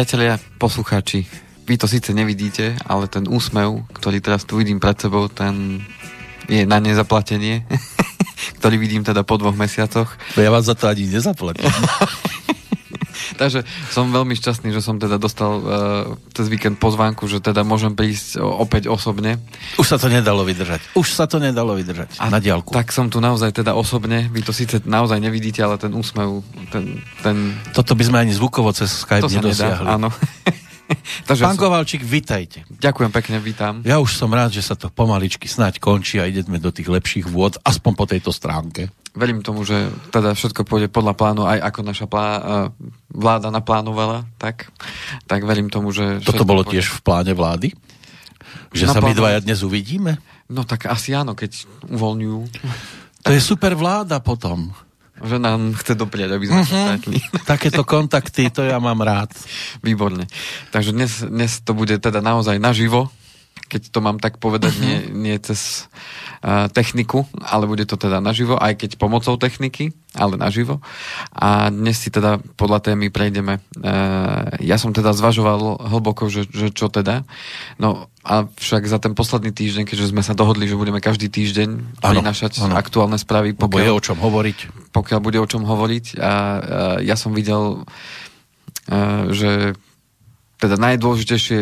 Priatelia, poslucháči, vy to síce nevidíte, ale ten úsmev, ktorý teraz tu vidím pred sebou, ten je na nezaplatenie, ktorý vidím teda po dvoch mesiacoch. Ja vás za to ani nezaplatím. Takže som veľmi šťastný, že som teda dostal uh, cez víkend pozvánku, že teda môžem prísť opäť osobne. Už sa to nedalo vydržať. Už sa to nedalo vydržať. A na diálku. Tak som tu naozaj teda osobne. Vy to síce naozaj nevidíte, ale ten úsmev, ten... ten... Toto by sme ani zvukovo cez Skype to nedosiahli. Nedá, áno. Takže Pán som... Kovalčík, vitajte. Ďakujem pekne, vítam. Ja už som rád, že sa to pomaličky snáď končí a ideme do tých lepších vôd, aspoň po tejto stránke. Verím tomu, že teda všetko pôjde podľa plánu, aj ako naša plá, vláda naplánovala, tak, tak verím tomu, že... Toto bolo pôjde. tiež v pláne vlády? Že sa my dvaja dnes uvidíme? No tak asi áno, keď uvoľňujú. To je super vláda potom. Že nám chce doprieť, aby sme uh-huh. stretli. Takéto kontakty, to ja mám rád. Výborne. Takže dnes, dnes to bude teda naozaj naživo, keď to mám tak povedať, nie, nie cez uh, techniku, ale bude to teda naživo, aj keď pomocou techniky, ale naživo. A dnes si teda podľa témy prejdeme. Uh, ja som teda zvažoval hlboko, že, že čo teda. No a však za ten posledný týždeň, keďže sme sa dohodli, že budeme každý týždeň prinašať aktuálne správy. Pokiaľ, je o čom hovoriť. Pokiaľ bude o čom hovoriť. A, a ja som videl, a, že teda najdôležitejšie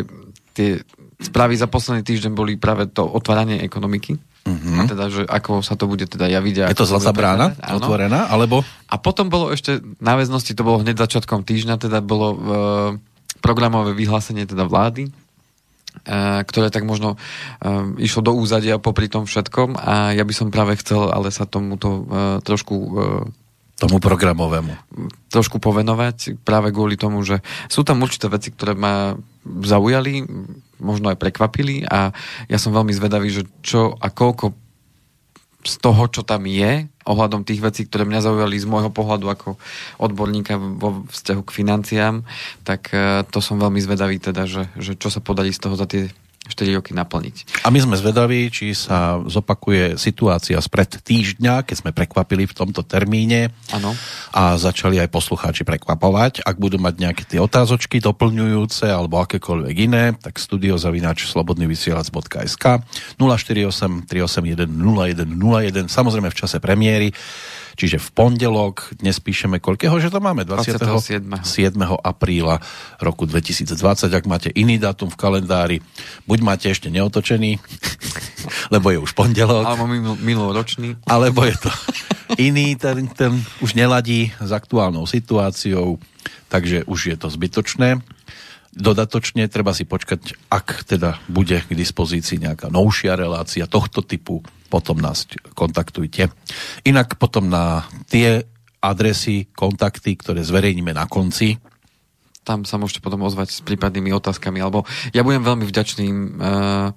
tie správy za posledný týždeň boli práve to otváranie ekonomiky. Uh-huh. A teda, že ako sa to bude teda javiť. Je to zlatá brána otvorená, alebo? A potom bolo ešte, na väznosti to bolo hneď začiatkom týždňa, teda bolo e, programové vyhlásenie teda vlády, e, ktoré tak možno e, išlo do úzadia popri tom všetkom a ja by som práve chcel ale sa tomuto e, trošku e, tomu programovému. Trošku povenovať práve kvôli tomu, že sú tam určité veci, ktoré ma zaujali, možno aj prekvapili a ja som veľmi zvedavý, že čo a koľko z toho, čo tam je, ohľadom tých vecí, ktoré mňa zaujali z môjho pohľadu ako odborníka vo vzťahu k financiám, tak eh, to som veľmi zvedavý teda, že, že čo sa podarí z toho za tie 4 roky naplniť. A my sme zvedaví, či sa zopakuje situácia spred týždňa, keď sme prekvapili v tomto termíne. Ano. A začali aj poslucháči prekvapovať. Ak budú mať nejaké tie otázočky doplňujúce alebo akékoľvek iné, tak studiozavináč slobodnyvysielac.sk 048 381 0101 samozrejme v čase premiéry Čiže v pondelok, dnes píšeme koľkého, že to máme? 27. 7. apríla roku 2020. Ak máte iný dátum v kalendári, buď máte ešte neotočený, lebo je už pondelok. Alebo minuloročný. Alebo je to iný, ten, ten už neladí s aktuálnou situáciou, takže už je to zbytočné. Dodatočne treba si počkať, ak teda bude k dispozícii nejaká novšia relácia tohto typu, potom nás kontaktujte. Inak potom na tie adresy, kontakty, ktoré zverejníme na konci, tam sa môžete potom ozvať s prípadnými otázkami, alebo ja budem veľmi vďačným uh,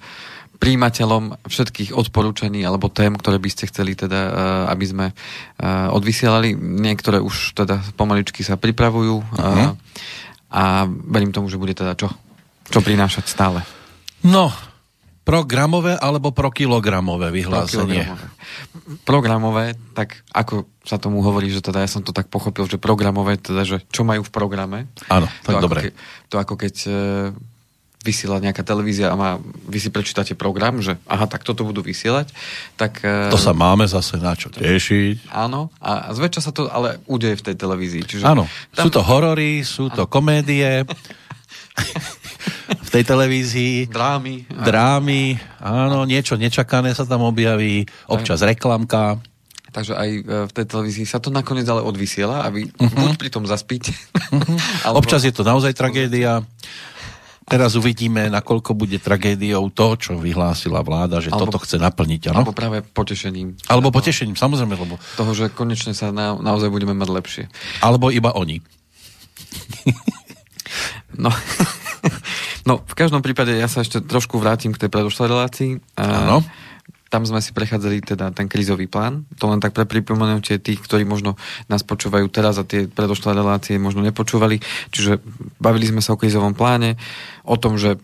príjimateľom všetkých odporúčaní alebo tém, ktoré by ste chceli teda, uh, aby sme uh, odvysielali. Niektoré už teda pomaličky sa pripravujú uh-huh. a verím tomu, že bude teda čo, čo prinášať stále. No, Programové alebo prokilogramové vyhlásenie? Programové. programové, tak ako sa tomu hovorí, že teda ja som to tak pochopil, že programové, teda, že čo majú v programe. Áno, tak to dobre. Ako ke, to ako keď e, vysiela nejaká televízia a má, vy si prečítate program, že aha, tak toto budú vysielať, tak... E, to sa máme zase na čo tešiť. Áno, a zväčša sa to ale udeje v tej televízii. Čiže áno, tam... sú to horory, sú to komédie. tej televízii. Drámy. Drámy, áno, niečo nečakané sa tam objaví, občas reklamka. Takže aj e, v tej televízii sa to nakoniec ale odvysiela a vy uh-huh. buď pri tom zaspíte. Uh-huh. alebo... Občas je to naozaj tragédia. Teraz uvidíme, nakoľko bude tragédiou to, čo vyhlásila vláda, že alebo, toto chce naplniť. Ano? Alebo práve potešením. Alebo potešením, samozrejme. Lebo... Toho, že konečne sa na, naozaj budeme mať lepšie. Alebo iba oni. no. No, v každom prípade ja sa ešte trošku vrátim k tej predošlej relácii. Áno. Tam sme si prechádzali teda ten krízový plán. To len tak pre pripomenutie tých, ktorí možno nás počúvajú teraz a tie predošlé relácie možno nepočúvali. Čiže bavili sme sa o krízovom pláne, o tom, že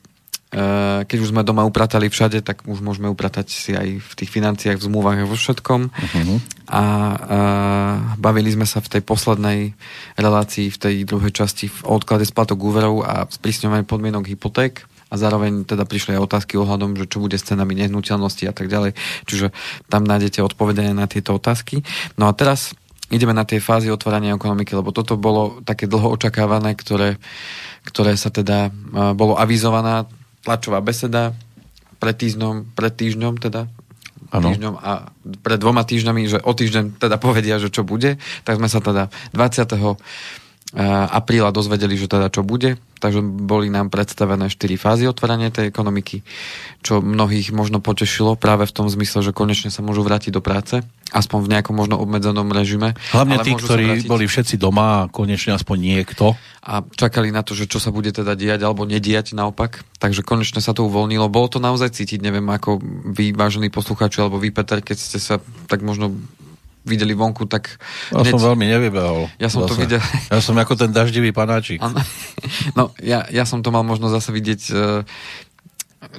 keď už sme doma upratali všade, tak už môžeme upratať si aj v tých financiách, v zmluvách a vo všetkom. Uh-huh. A uh, bavili sme sa v tej poslednej relácii, v tej druhej časti v odklade splatok úverov a sprísňovanie podmienok hypoték a zároveň teda prišli aj otázky ohľadom, že čo bude s cenami nehnuteľnosti a tak ďalej. Čiže tam nájdete odpovedanie na tieto otázky. No a teraz ideme na tie fázy otvárania ekonomiky, lebo toto bolo také dlho očakávané, ktoré, ktoré sa teda bolo avizovaná tlačová beseda pred týždňom, pred týždňom teda ano. týždňom a pred dvoma týždňami, že o týždeň teda povedia, že čo bude, tak sme sa teda 20 apríla dozvedeli, že teda čo bude, takže boli nám predstavené 4 fázy otvárania tej ekonomiky, čo mnohých možno potešilo práve v tom zmysle, že konečne sa môžu vrátiť do práce, aspoň v nejakom možno obmedzenom režime. Hlavne tí, ktorí boli všetci doma a konečne aspoň niekto. A čakali na to, že čo sa bude teda diať alebo nediať naopak. Takže konečne sa to uvoľnilo. Bolo to naozaj cítiť, neviem ako vy, vážení poslucháči, alebo vy, Peter, keď ste sa tak možno videli vonku, tak... Ja hneď... som veľmi nevybehol. Ja som zase. to videl... Ja som ako ten daždivý panáčik. Ano. No, ja, ja som to mal možno zase vidieť, e,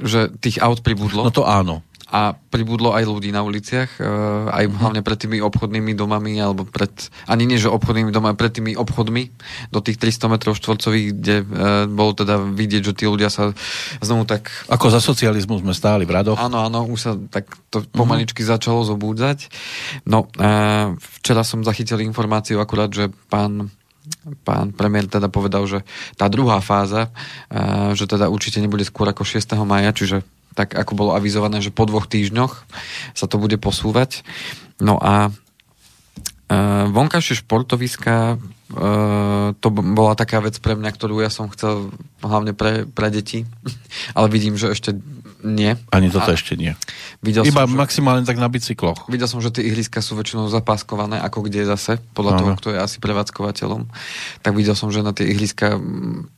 že tých aut pribudlo. No to áno a pribudlo aj ľudí na uliciach, e, aj mm-hmm. hlavne pred tými obchodnými domami, alebo pred, ani nie, že obchodnými domami, pred tými obchodmi do tých 300 metrov štvorcových, kde e, bolo teda vidieť, že tí ľudia sa znovu tak... Ako za socializmu sme stáli v radoch. Áno, áno, už sa tak to mhm. pomaličky mm-hmm. začalo zobúdzať. No, e, včera som zachytil informáciu akurát, že pán pán premiér teda povedal, že tá druhá fáza, že teda určite nebude skôr ako 6. maja, čiže tak ako bolo avizované, že po dvoch týždňoch sa to bude posúvať. No a e, vonkajšie športoviska, e, to bola taká vec pre mňa, ktorú ja som chcel hlavne pre, pre deti, ale vidím, že ešte nie. Ani toto a ešte nie. Videl Iba som, maximálne tak na bicykloch. Videl som, že tie ihriska sú väčšinou zapáskované, ako kde zase, podľa Aha. toho, kto je asi prevádzkovateľom. Tak videl som, že na tie ihriska,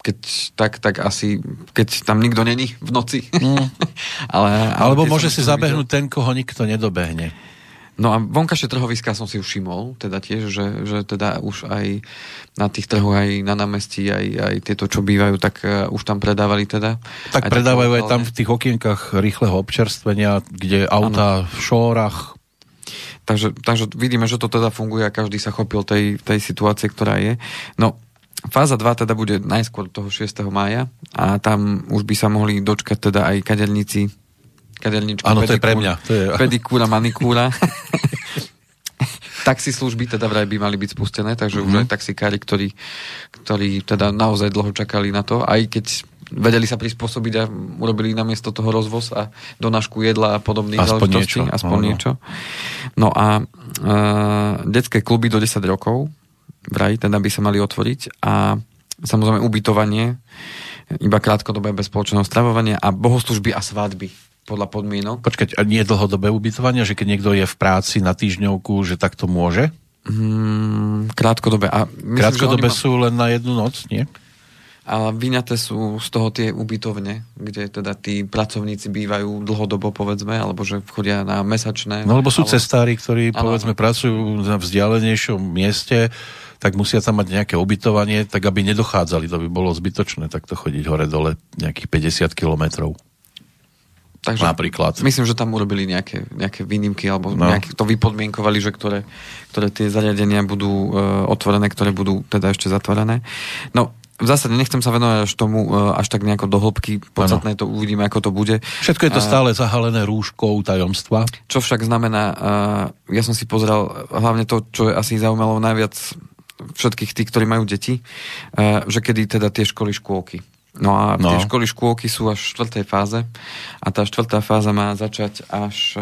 keď tak, tak asi, keď tam nikto není v noci. Mm. ale, ale Alebo môže si zabehnúť videl. ten, koho nikto nedobehne. No a vonkajšie trhoviská som si už všimol, teda tiež, že, že teda už aj na tých trhoch, aj na námestí, aj, aj tieto, čo bývajú, tak uh, už tam predávali teda. Tak aj predávajú aj tam v tých okienkach rýchleho občerstvenia, kde auta ano. v šórach. Takže, takže vidíme, že to teda funguje a každý sa chopil tej, tej situácie, ktorá je. No, Fáza 2 teda bude najskôr toho 6. mája a tam už by sa mohli dočkať teda aj kaderníci kaderničku. Áno, to je pre mňa. To je... Pedikúra, manikúra. taxi služby teda vraj by mali byť spustené, takže mm-hmm. už mhm. aj taxikári, ktorí, ktorí teda naozaj dlho čakali na to, aj keď vedeli sa prispôsobiť a urobili namiesto toho rozvoz a donášku jedla a podobných aspoň záležitostí. Niečo. Aspoň no, niečo. No a e, detské kluby do 10 rokov vraj teda by sa mali otvoriť a samozrejme ubytovanie iba krátkodobé bez spoločného stravovania a bohoslužby a svadby podľa podmienok. Počkať, a nie dlhodobé ubytovanie, že keď niekto je v práci na týždňovku, že takto môže? Mm, krátkodobé. A myslím, krátkodobé ma... sú len na jednu noc, nie? A vyňaté sú z toho tie ubytovne, kde teda tí pracovníci bývajú dlhodobo, povedzme, alebo že chodia na mesačné. No lebo sú ale... cestári, ktorí, ale... povedzme, pracujú na vzdialenejšom mieste, tak musia tam mať nejaké ubytovanie, tak aby nedochádzali, to by bolo zbytočné takto chodiť hore-dole nejakých 50 kilometrov. Takže Napríklad. Myslím, že tam urobili nejaké, nejaké výnimky alebo no. nejaké, to vypodmienkovali, že ktoré, ktoré tie zariadenia budú uh, otvorené, ktoré budú teda ešte zatvorené. No, v zásade nechcem sa venovať až tomu uh, až tak nejako do hĺbky. Podstatné to uvidíme, ako to bude. Všetko je to stále zahalené rúškou tajomstva. Čo však znamená, uh, ja som si pozrel hlavne to, čo je asi zaujímalo najviac všetkých tých, ktorí majú deti, uh, že kedy teda tie školy, škôlky No a no. tie školy škôlky sú až v štvrtej fáze a tá štvrtá fáza má začať až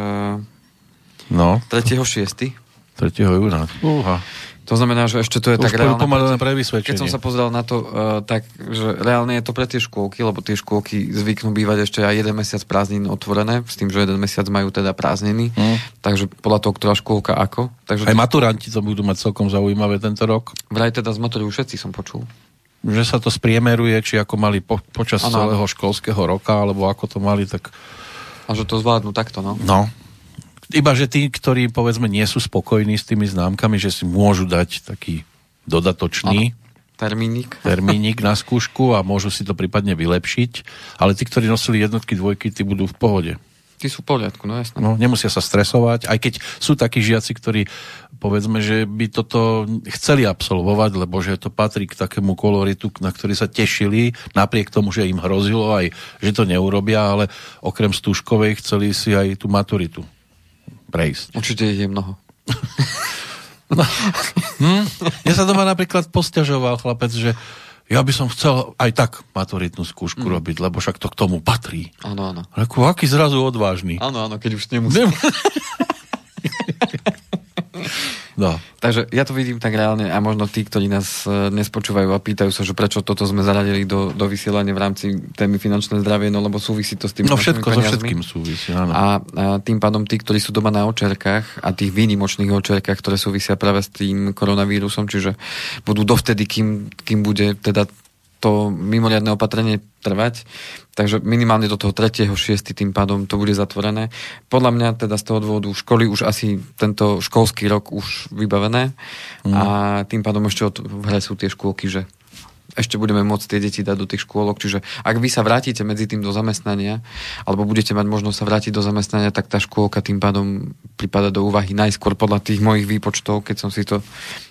no. 3.6. 3. júna. Uha. To znamená, že ešte to je to tak reálne. Pre Keď som sa pozrel na to, uh, tak, že reálne je to pre tie škôlky, lebo tie škôlky zvyknú bývať ešte aj jeden mesiac prázdnin otvorené, s tým, že jeden mesiac majú teda prázdniny. Mm. Takže podľa toho, ktorá škôlka ako. Takže aj maturanti to budú mať celkom zaujímavé tento rok. Vraj teda z maturujú všetci, som počul že sa to spriemeruje, či ako mali po, počas ano. celého školského roka, alebo ako to mali, tak... A že to zvládnu takto, no? No. Iba, že tí, ktorí, povedzme, nie sú spokojní s tými známkami, že si môžu dať taký dodatočný, ano. termínik. termínik na skúšku a môžu si to prípadne vylepšiť. Ale tí, ktorí nosili jednotky, dvojky, tí budú v pohode. Tí sú v poriadku, no jasné. No, nemusia sa stresovať, aj keď sú takí žiaci, ktorí povedzme, že by toto chceli absolvovať, lebo že to patrí k takému koloritu, na ktorý sa tešili, napriek tomu, že im hrozilo aj, že to neurobia, ale okrem stúškovej chceli si aj tú maturitu prejsť. Určite je mnoho. no. hm? Mne sa doma napríklad posťažoval chlapec, že ja by som chcel aj tak maturitnú skúšku mm. robiť, lebo však to k tomu patrí. Áno, áno. Aký zrazu odvážny. Áno, áno, keď už nemusí. Nem... No. Takže ja to vidím tak reálne a možno tí, ktorí nás e, nespočúvajú a pýtajú sa, že prečo toto sme zaradili do, do vysielania v rámci témy finančné zdravie, no lebo súvisí to s tým. No všetko so všetkým súvisí, áno. A, a tým pádom tí, ktorí sú doma na očerkách a tých výnimočných očerkách, ktoré súvisia práve s tým koronavírusom, čiže budú dovtedy, kým, kým bude teda to mimoriadne opatrenie trvať, takže minimálne do toho 3. 6. tým pádom to bude zatvorené. Podľa mňa teda z toho dôvodu školy už asi tento školský rok už vybavené mm. a tým pádom ešte od, v hre sú tie škôlky, že ešte budeme môcť tie deti dať do tých škôlok. Čiže ak vy sa vrátite medzi tým do zamestnania, alebo budete mať možnosť sa vrátiť do zamestnania, tak tá škôlka tým pádom prípada do úvahy najskôr podľa tých mojich výpočtov, keď som si to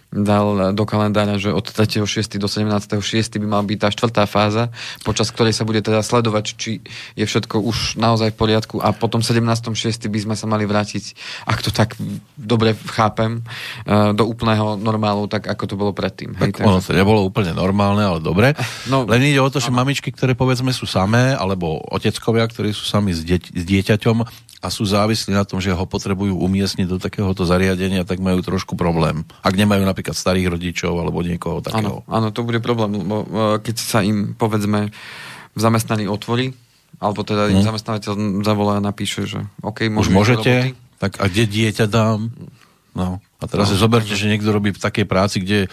dal do kalendára, že od 3.6. do 17.6. by mal byť tá štvrtá fáza, počas ktorej sa bude teda sledovať, či je všetko už naozaj v poriadku a potom 17.6. by sme sa mali vrátiť, ak to tak dobre chápem, eh, do úplného normálu, tak ako to bolo predtým. Tak Hej, ono to nebolo úplne normálne, ale dobre. No, Len ide o to, že mamičky, ktoré povedzme sú samé, alebo oteckovia, ktorí sú sami s, dieť, s dieťaťom, a sú závislí na tom, že ho potrebujú umiestniť do takéhoto zariadenia, tak majú trošku problém. Ak nemajú napríklad starých rodičov alebo niekoho takého. Áno, áno to bude problém, lebo e, keď sa im, povedzme, v zamestnaní otvorí, alebo teda im hmm. zamestnávateľ zavolá a napíše, že OK, Už môžete, tak a kde dieťa dám? No. A teraz no, si zoberte, že niekto robí v takej práci, kde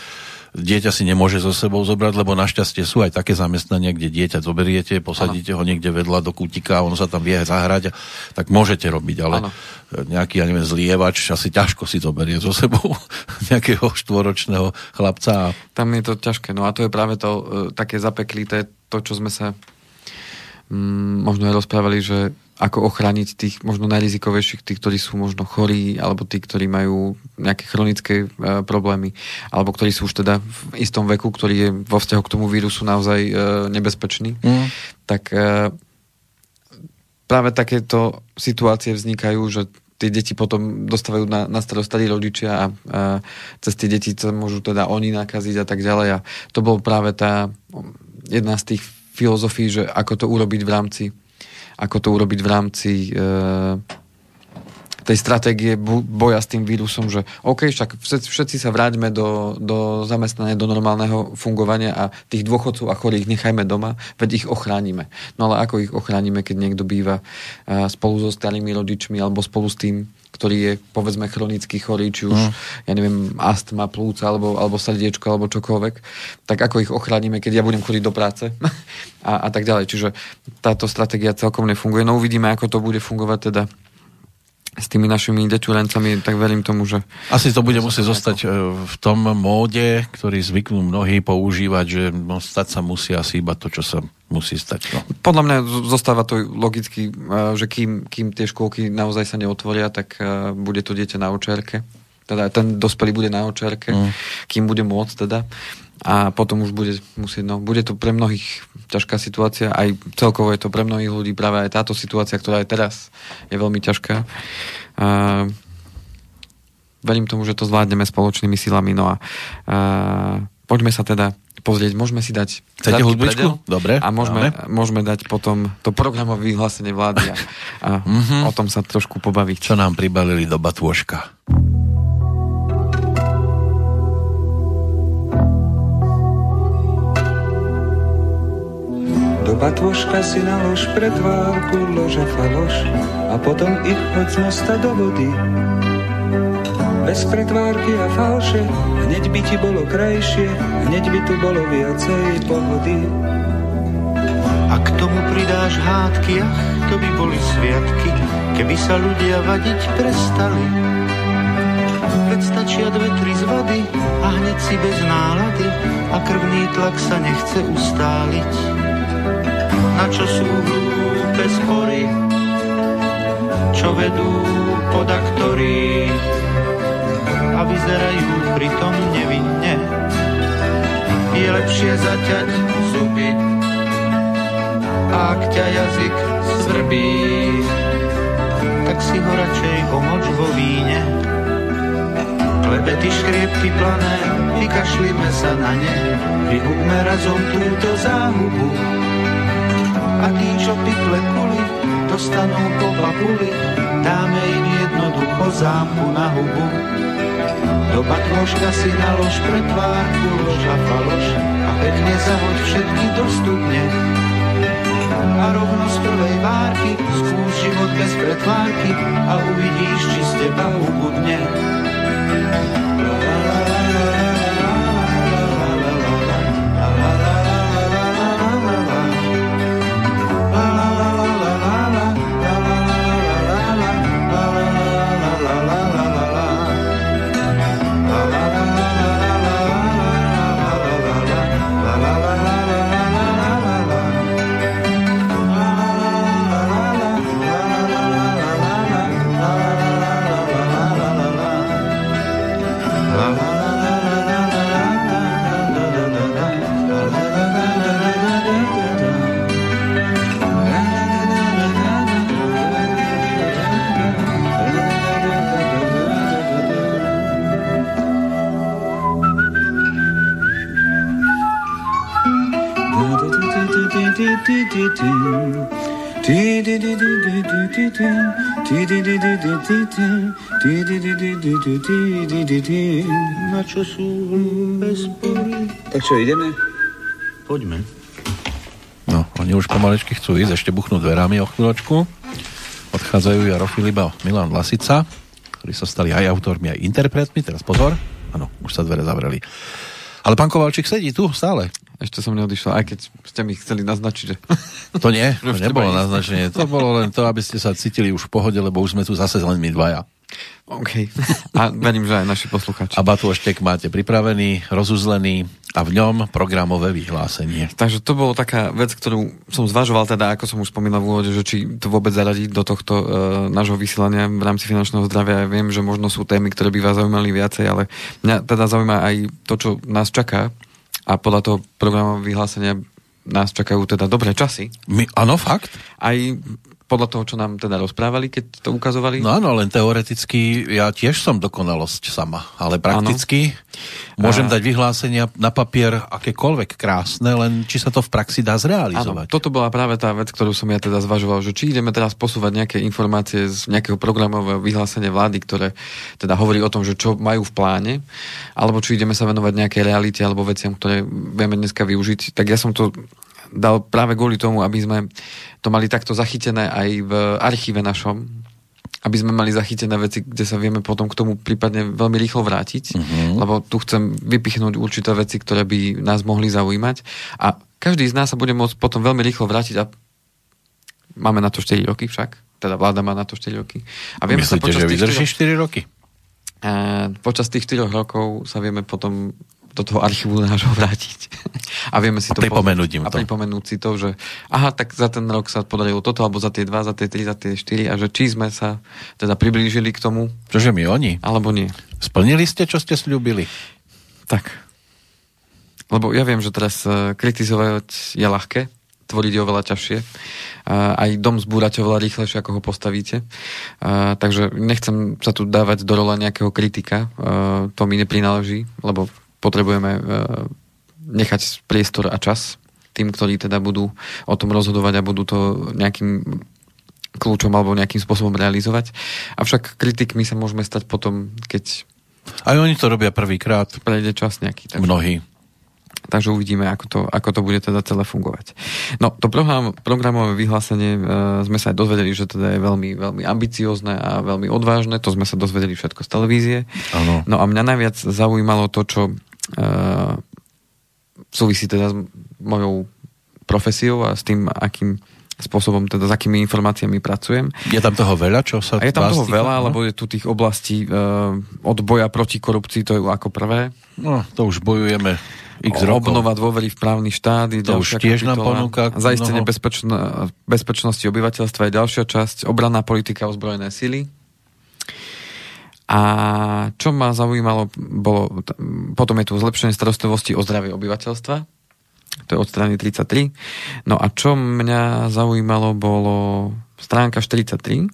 dieťa si nemôže so sebou zobrať, lebo našťastie sú aj také zamestnania, kde dieťa zoberiete, posadíte ano. ho niekde vedľa do kútika a ono sa tam vie zahrať, tak môžete robiť, ale ano. nejaký, ja neviem, zlievač asi ťažko si zoberie so sebou nejakého štvoročného chlapca. Tam je to ťažké, no a to je práve to e, také zapeklité, to, čo sme sa mm, možno aj rozprávali, že ako ochrániť tých možno najrizikovejších, tých, ktorí sú možno chorí, alebo tí, ktorí majú nejaké chronické e, problémy, alebo ktorí sú už teda v istom veku, ktorý je vo vzťahu k tomu vírusu naozaj e, nebezpečný, mm. tak e, práve takéto situácie vznikajú, že tie deti potom dostávajú na, na starost starí rodičia a, a cez tie deti sa môžu teda oni nakaziť a tak ďalej. A to bol práve tá jedna z tých filozofií, že ako to urobiť v rámci ako to urobiť v rámci e, tej stratégie boja s tým vírusom, že OK, však všetci sa vráťme do, do zamestnania, do normálneho fungovania a tých dôchodcov a chorých nechajme doma, veď ich ochránime. No ale ako ich ochránime, keď niekto býva e, spolu so starými rodičmi alebo spolu s tým, ktorý je povedzme chronicky chorý, či už, mm. ja neviem, astma, plúca, alebo, alebo srdiečko, alebo čokoľvek, tak ako ich ochránime, keď ja budem chodiť do práce a, a tak ďalej. Čiže táto stratégia celkom nefunguje. No uvidíme, ako to bude fungovať teda s tými našimi deťurencami, tak verím tomu, že... Asi to bude musieť zostať e, v tom móde, ktorý zvyknú mnohí používať, že no, stať sa musí asi iba to, čo sa musí stať. No. Podľa mňa zostáva to logicky, e, že kým, kým tie škôlky naozaj sa neotvoria, tak e, bude to dieťa na očerke. Teda ten dospelý bude na očerke, mm. kým bude môcť teda a potom už bude musieť, no, bude to pre mnohých ťažká situácia, aj celkovo je to pre mnohých ľudí práve aj táto situácia, ktorá je teraz, je veľmi ťažká. A, verím tomu, že to zvládneme spoločnými silami, no a, a poďme sa teda pozrieť, môžeme si dať Chcete hudbičku? Dobre. A môžeme, môžeme dať potom to programové vyhlásenie vlády a, a mm-hmm. o tom sa trošku pobaviť. Čo nám pribalili do batôžka. Do batvoška si nalož pretvárku, lože faloš a potom ich hoď z mosta do vody. Bez pretvárky a falše, hneď by ti bolo krajšie, hneď by tu bolo viacej pohody. A k tomu pridáš hádky, ach, to by boli sviatky, keby sa ľudia vadiť prestali. Veď stačia dve, tri zvady a hneď si bez nálady a krvný tlak sa nechce ustáliť. Na čo sú hlúpe spory, čo vedú podaktorí a vyzerajú pritom nevinne. Je lepšie zaťať zuby, ak ťa jazyk svrbí, tak si ho radšej omoč vo víne. Klebety, škriepky plané, vykašlíme sa na ne, vyhubme razom túto záhubu. A tí, čo pikle kuli, dostanú po papuli, dáme im jednoducho zámku na hubu. Do batložka si nalož pre tvárku, lož a faloš a pekne zahoď všetky dostupne. A rovno z prvej várky skús život bez pretvárky a uvidíš, či z teba ubudne. Na čo sú bez? Tak čo, ideme? Poďme. No, oni už pomalečky chcú ísť, ešte buchnú dverami o chvíľočku. Odchádzajú Jaro Filiba Milan Lasica, ktorí sa stali aj autormi, aj interpretmi. Teraz pozor. Áno, už sa dvere zavreli. Ale pán Kovalčík sedí tu stále. Ešte som neodišiel, aj keď ste mi chceli naznačiť, že... To nie, to nebolo naznačenie. To bolo len to, aby ste sa cítili už v pohode, lebo už sme tu zase len my dvaja. OK. A verím, že aj naši posluchači. A Batôštek máte pripravený, rozuzlený a v ňom programové vyhlásenie. Takže to bolo taká vec, ktorú som zvažoval, teda ako som už spomínal v úvode, že či to vôbec zaradiť do tohto uh, nášho vysielania v rámci finančného zdravia. Ja viem, že možno sú témy, ktoré by vás zaujímali viacej, ale mňa teda zaujíma aj to, čo nás čaká a podľa toho programového vyhlásenia nás čakajú teda dobré časy. My, áno, fakt? Aj podľa toho, čo nám teda rozprávali, keď to ukazovali. No áno, len teoreticky ja tiež som dokonalosť sama, ale prakticky môžem A- dať vyhlásenia na papier akékoľvek krásne, len či sa to v praxi dá Áno, zrealizovať. toto bola práve tá vec, ktorú som ja teda zvažoval, že či ideme teraz posúvať nejaké informácie z nejakého programového vyhlásenia vlády, ktoré teda hovorí o tom, že čo majú v pláne, alebo či ideme sa venovať nejakej realite alebo veciam, ktoré vieme dneska využiť. Tak ja som to dal práve kvôli tomu, aby sme to mali takto zachytené aj v archíve našom, aby sme mali zachytené veci, kde sa vieme potom k tomu prípadne veľmi rýchlo vrátiť, Mhm. lebo tu chcem vypichnúť určité veci, ktoré by nás mohli zaujímať a každý z nás sa bude môcť potom veľmi rýchlo vrátiť a máme na to 4 roky však, teda vláda má na to 4 roky. A vieme sa Myslíte, počas že vydrží 4 štyroch- roky? a počas tých 4 rokov sa vieme potom do toho archívu nášho vrátiť. A vieme si A to pripomenúť im a to. pripomenúť si to, že aha, tak za ten rok sa podarilo toto, alebo za tie dva, za tie tri, za tie štyri a že či sme sa teda priblížili k tomu, Čože my oni? alebo nie. Splnili ste, čo ste slúbili? Tak. Lebo ja viem, že teraz eh, kritizovať je ľahké, tvoriť je oveľa ťažšie. A aj dom zbúrať oveľa rýchlejšie, ako ho postavíte. A, takže nechcem sa tu dávať do rola nejakého kritika. A, to mi neprináleží, lebo potrebujeme e, nechať priestor a čas tým, ktorí teda budú o tom rozhodovať a budú to nejakým kľúčom alebo nejakým spôsobom realizovať. Avšak kritikmi sa môžeme stať potom, keď Aj oni to robia prvýkrát, prejde čas nejaký. Takže... mnohí. Takže uvidíme, ako to, ako to bude teda celé fungovať. No, to program, programové vyhlásenie e, sme sa aj dozvedeli, že teda je veľmi, veľmi ambiciozne a veľmi odvážne. To sme sa dozvedeli všetko z televízie. Áno. No a mňa najviac zaujímalo to, čo súvisí teda s mojou profesiou a s tým, akým spôsobom, teda s akými informáciami pracujem. Je tam toho veľa, čo sa A je tam toho týka? veľa, No? lebo je tu tých oblastí e, od boja proti korupcii, to je ako prvé. No, to už bojujeme x rokov. Obnova dôvery v právny štát. je To už tiež nám kapitola. ponúka Zaistenie bezpečno, bezpečnosti obyvateľstva je ďalšia časť. Obranná politika ozbrojené sily. A čo ma zaujímalo, bolo, potom je tu zlepšenie starostlivosti o zdravie obyvateľstva. To je od strany 33. No a čo mňa zaujímalo, bolo stránka 43.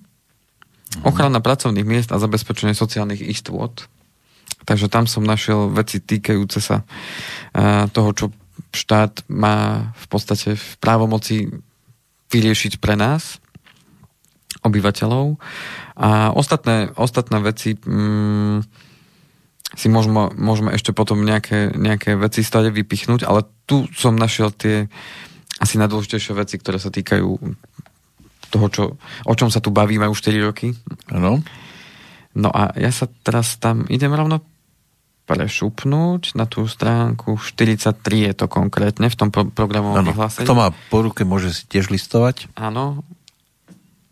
Ochrana pracovných miest a zabezpečenie sociálnych istôt. Takže tam som našiel veci týkajúce sa eh, toho, čo štát má v podstate v právomoci vyriešiť pre nás, obyvateľov. A ostatné, ostatné veci mm, si môžeme, môžeme ešte potom nejaké, nejaké veci stade vypichnúť, ale tu som našiel tie asi najdôležitejšie veci, ktoré sa týkajú toho, čo, o čom sa tu bavíme už 4 roky. Áno. No a ja sa teraz tam idem rovno prešupnúť na tú stránku 43 je to konkrétne v tom pro- programovom vyhlásení. Kto má po ruke, môže si tiež listovať. Áno.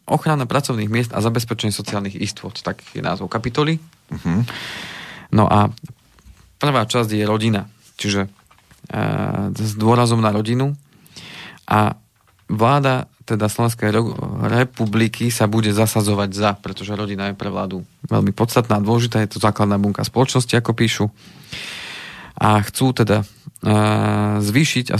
Ochrana pracovných miest a zabezpečenie sociálnych istôt. Tak je názov kapitoly. Uh-huh. No a prvá časť je rodina. Čiže e, s dôrazom na rodinu. A vláda teda Slovenskej republiky sa bude zasazovať za, pretože rodina je pre vládu veľmi podstatná a dôležitá. Je to základná bunka spoločnosti, ako píšu. A chcú teda zvýšiť a,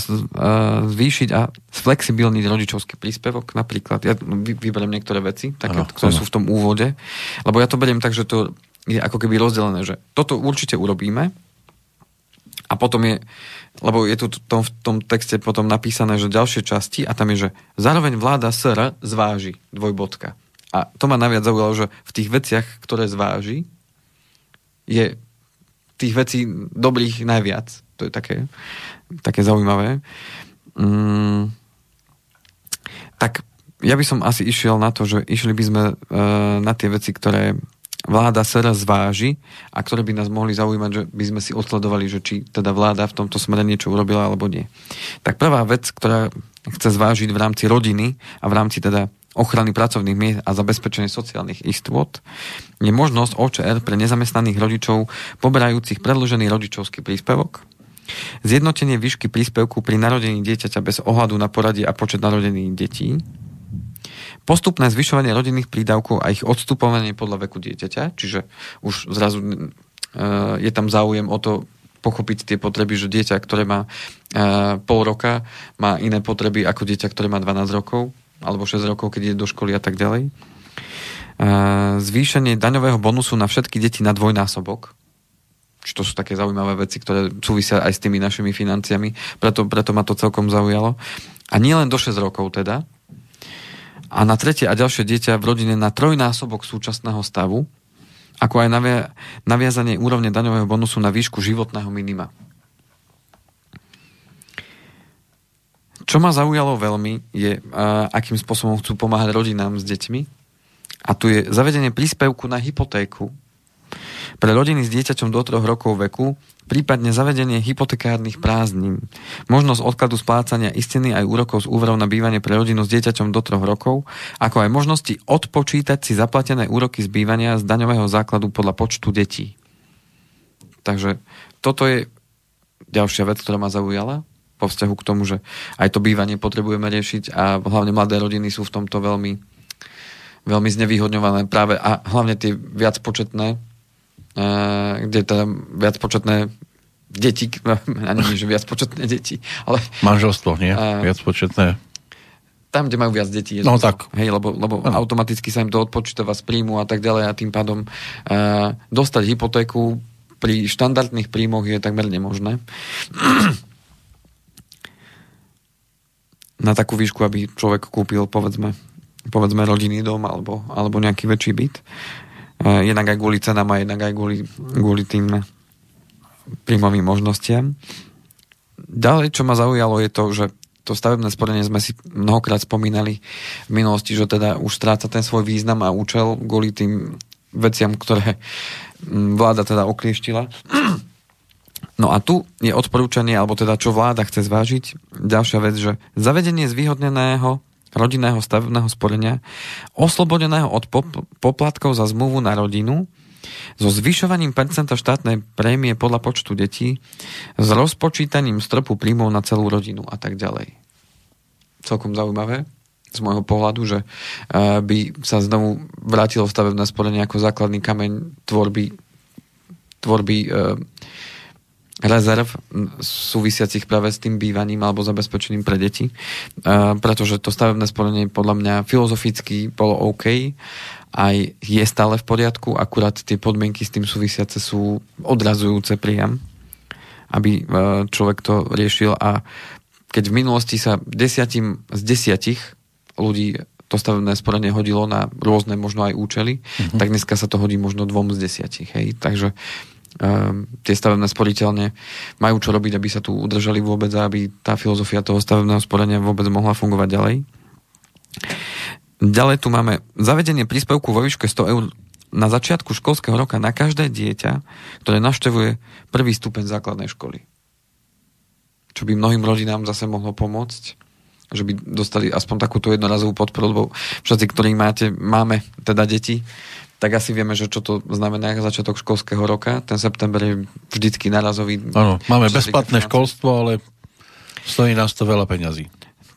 zvýšiť a sflexibilniť rodičovský príspevok napríklad. Ja vy, vyberiem niektoré veci, také, Áno, ktoré áno. sú v tom úvode, lebo ja to beriem tak, že to je ako keby rozdelené, že toto určite urobíme a potom je, lebo je tu v tom, v tom texte potom napísané, že ďalšie časti a tam je, že zároveň vláda SR zváži dvojbodka. A to ma naviac zaujalo, že v tých veciach, ktoré zváži, je tých vecí dobrých najviac. To je také, také zaujímavé. Mm, tak ja by som asi išiel na to, že išli by sme e, na tie veci, ktoré vláda SR zváži a ktoré by nás mohli zaujímať, že by sme si odsledovali, že či teda vláda v tomto smere niečo urobila alebo nie. Tak prvá vec, ktorá chce zvážiť v rámci rodiny a v rámci teda ochrany pracovných miest a zabezpečenie sociálnych istôt je možnosť OČR pre nezamestnaných rodičov poberajúcich predložený rodičovský príspevok, zjednotenie výšky príspevku pri narodení dieťaťa bez ohľadu na poradie a počet narodených detí, postupné zvyšovanie rodinných prídavkov a ich odstupovanie podľa veku dieťaťa, čiže už zrazu e, je tam záujem o to pochopiť tie potreby, že dieťa, ktoré má e, pol roka, má iné potreby ako dieťa, ktoré má 12 rokov alebo 6 rokov, keď ide do školy a tak ďalej. E, zvýšenie daňového bonusu na všetky deti na dvojnásobok, Čiže to sú také zaujímavé veci, ktoré súvisia aj s tými našimi financiami. Preto, preto ma to celkom zaujalo. A nie len do 6 rokov teda. A na tretie a ďalšie dieťa v rodine na trojnásobok súčasného stavu, ako aj navia- naviazanie úrovne daňového bonusu na výšku životného minima. Čo ma zaujalo veľmi je, akým spôsobom chcú pomáhať rodinám s deťmi. A tu je zavedenie príspevku na hypotéku pre rodiny s dieťaťom do 3 rokov veku, prípadne zavedenie hypotekárnych prázdnin, možnosť odkladu splácania istiny aj úrokov z úverov na bývanie pre rodinu s dieťaťom do 3 rokov, ako aj možnosti odpočítať si zaplatené úroky z bývania z daňového základu podľa počtu detí. Takže toto je ďalšia vec, ktorá ma zaujala po vzťahu k tomu, že aj to bývanie potrebujeme riešiť a hlavne mladé rodiny sú v tomto veľmi, veľmi znevýhodňované práve a hlavne tie viac početné kde teda viac početné deti, ani nie, že viac početné deti, ale Manželstvo, nie? Viac početné. tam, kde majú viac detí. Je No to- tak. Hej, lebo, lebo Áno. automaticky sa im to odpočítava z príjmu a tak ďalej a tým pádom uh, dostať hypotéku pri štandardných príjmoch je takmer nemožné. Na takú výšku, aby človek kúpil povedzme, povedzme rodinný dom alebo, alebo nejaký väčší byt. Uh, jednak aj kvôli cenám a jednak aj kvôli, kvôli tým príjmovým možnostiam. Ďalej, čo ma zaujalo, je to, že to stavebné sporenie sme si mnohokrát spomínali v minulosti, že teda už stráca ten svoj význam a účel kvôli tým veciam, ktoré mm, vláda teda oklieštila. No a tu je odporúčanie, alebo teda čo vláda chce zvážiť. Ďalšia vec, že zavedenie zvýhodneného rodinného stavebného sporenia, oslobodeného od pop- poplatkov za zmluvu na rodinu so zvyšovaním percenta štátnej prémie podľa počtu detí, s rozpočítaním stropu príjmov na celú rodinu a tak ďalej. Celkom zaujímavé z môjho pohľadu, že uh, by sa znovu vrátilo stavebné sporenie ako základný kameň tvorby, tvorby uh, rezerv súvisiacich práve s tým bývaním alebo zabezpečením pre deti, uh, pretože to stavebné sporenie podľa mňa filozoficky bolo OK, aj je stále v poriadku, akurát tie podmienky s tým súvisiace sú odrazujúce priam, aby uh, človek to riešil a keď v minulosti sa desiatim z desiatich ľudí to stavebné sporenie hodilo na rôzne možno aj účely, uh-huh. tak dneska sa to hodí možno dvom z desiatich. Hej? Takže tie stavebné sporiteľne majú čo robiť, aby sa tu udržali vôbec a aby tá filozofia toho stavebného sporenia vôbec mohla fungovať ďalej. Ďalej tu máme zavedenie príspevku vo výške 100 eur na začiatku školského roka na každé dieťa, ktoré navštevuje prvý stupeň základnej školy. Čo by mnohým rodinám zase mohlo pomôcť že by dostali aspoň takúto jednorazovú podporu, lebo všetci, ktorí máte, máme teda deti, tak asi vieme, že čo to znamená začiatok školského roka. Ten september je vždycky narazový. Áno, máme bezplatné školstvo, ale stojí nás to veľa peňazí.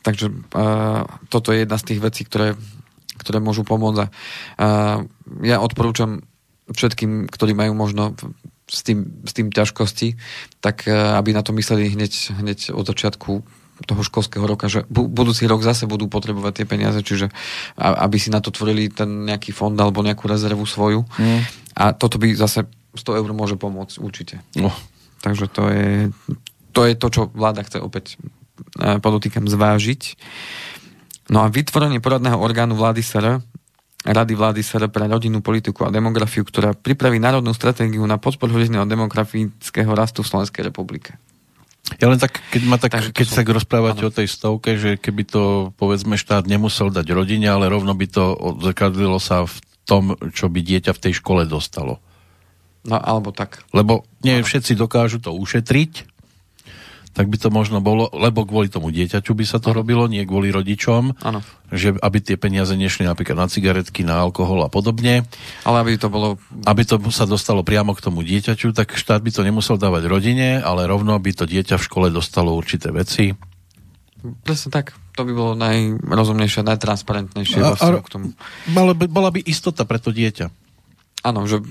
Takže uh, toto je jedna z tých vecí, ktoré, ktoré môžu pomôcť. Uh, ja odporúčam všetkým, ktorí majú možno s tým, s tým ťažkosti, tak uh, aby na to mysleli hneď, hneď od začiatku toho školského roka, že budúci rok zase budú potrebovať tie peniaze, čiže aby si na to tvorili ten nejaký fond alebo nejakú rezervu svoju. Mm. A toto by zase 100 eur môže pomôcť určite. Oh. Takže to je, to je to, čo vláda chce opäť e, podotýkam zvážiť. No a vytvorenie poradného orgánu vlády SR Rady vlády SR pre rodinnú politiku a demografiu, ktorá pripraví národnú stratégiu na podporu demografického rastu v Slovenskej republike. Ja len tak, keď, ma tak, keď sa tak rozprávate ano. o tej stovke, že keby to povedzme štát nemusel dať rodine, ale rovno by to odzrkadlilo sa v tom, čo by dieťa v tej škole dostalo. No alebo tak. Lebo nie ano. všetci dokážu to ušetriť, tak by to možno bolo, lebo kvôli tomu dieťaťu by sa to ano. robilo, nie kvôli rodičom, ano. že aby tie peniaze nešli napríklad na cigaretky, na alkohol a podobne. Ale aby to bolo... Aby to sa dostalo priamo k tomu dieťaťu, tak štát by to nemusel dávať rodine, ale rovno by to dieťa v škole dostalo určité veci. Presne tak. To by bolo najrozumnejšie, najtransparentnejšie. A, a, k tomu. by, bola by istota pre to dieťa. Áno, že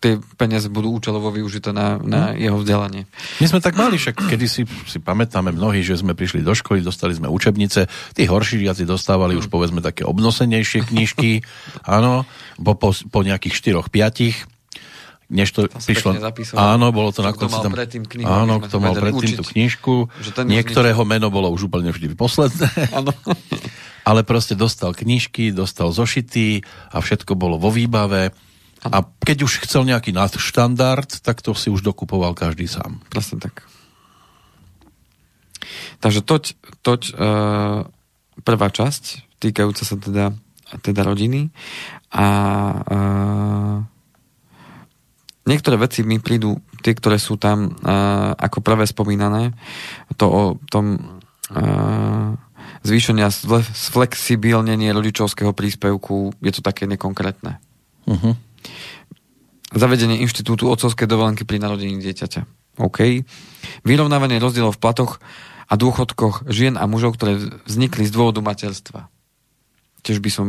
tie peniaze budú účelovo využité na, na hm. jeho vzdelanie. My sme tak mali, však kedy si, si pamätáme mnohí, že sme prišli do školy, dostali sme učebnice, tí horší žiaci dostávali už povedzme také obnosenejšie knižky, áno, po, po, po nejakých 4-5 než to prišlo... Áno, bolo to na konci tam... Knihu, áno, kto mal predtým tú knižku. Niektorého meno bolo už úplne vždy posledné. Áno. Ale proste dostal knižky, dostal zošity a všetko bolo vo výbave a keď už chcel nejaký nadštandard, tak to si už dokupoval každý sám. Presne tak. Takže toť, toť uh, prvá časť, týkajúca sa teda, teda rodiny. A uh, niektoré veci mi prídu, tie, ktoré sú tam uh, ako prvé spomínané, to o tom uh, zvýšenia sflexibilnenie rodičovského príspevku, je to také nekonkrétne. Uh-huh. Zavedenie inštitútu otcovskej dovolenky pri narodení dieťaťa. OK. Vyrovnávanie rozdielov v platoch a dôchodkoch žien a mužov, ktoré vznikli z dôvodu materstva. Tiež by som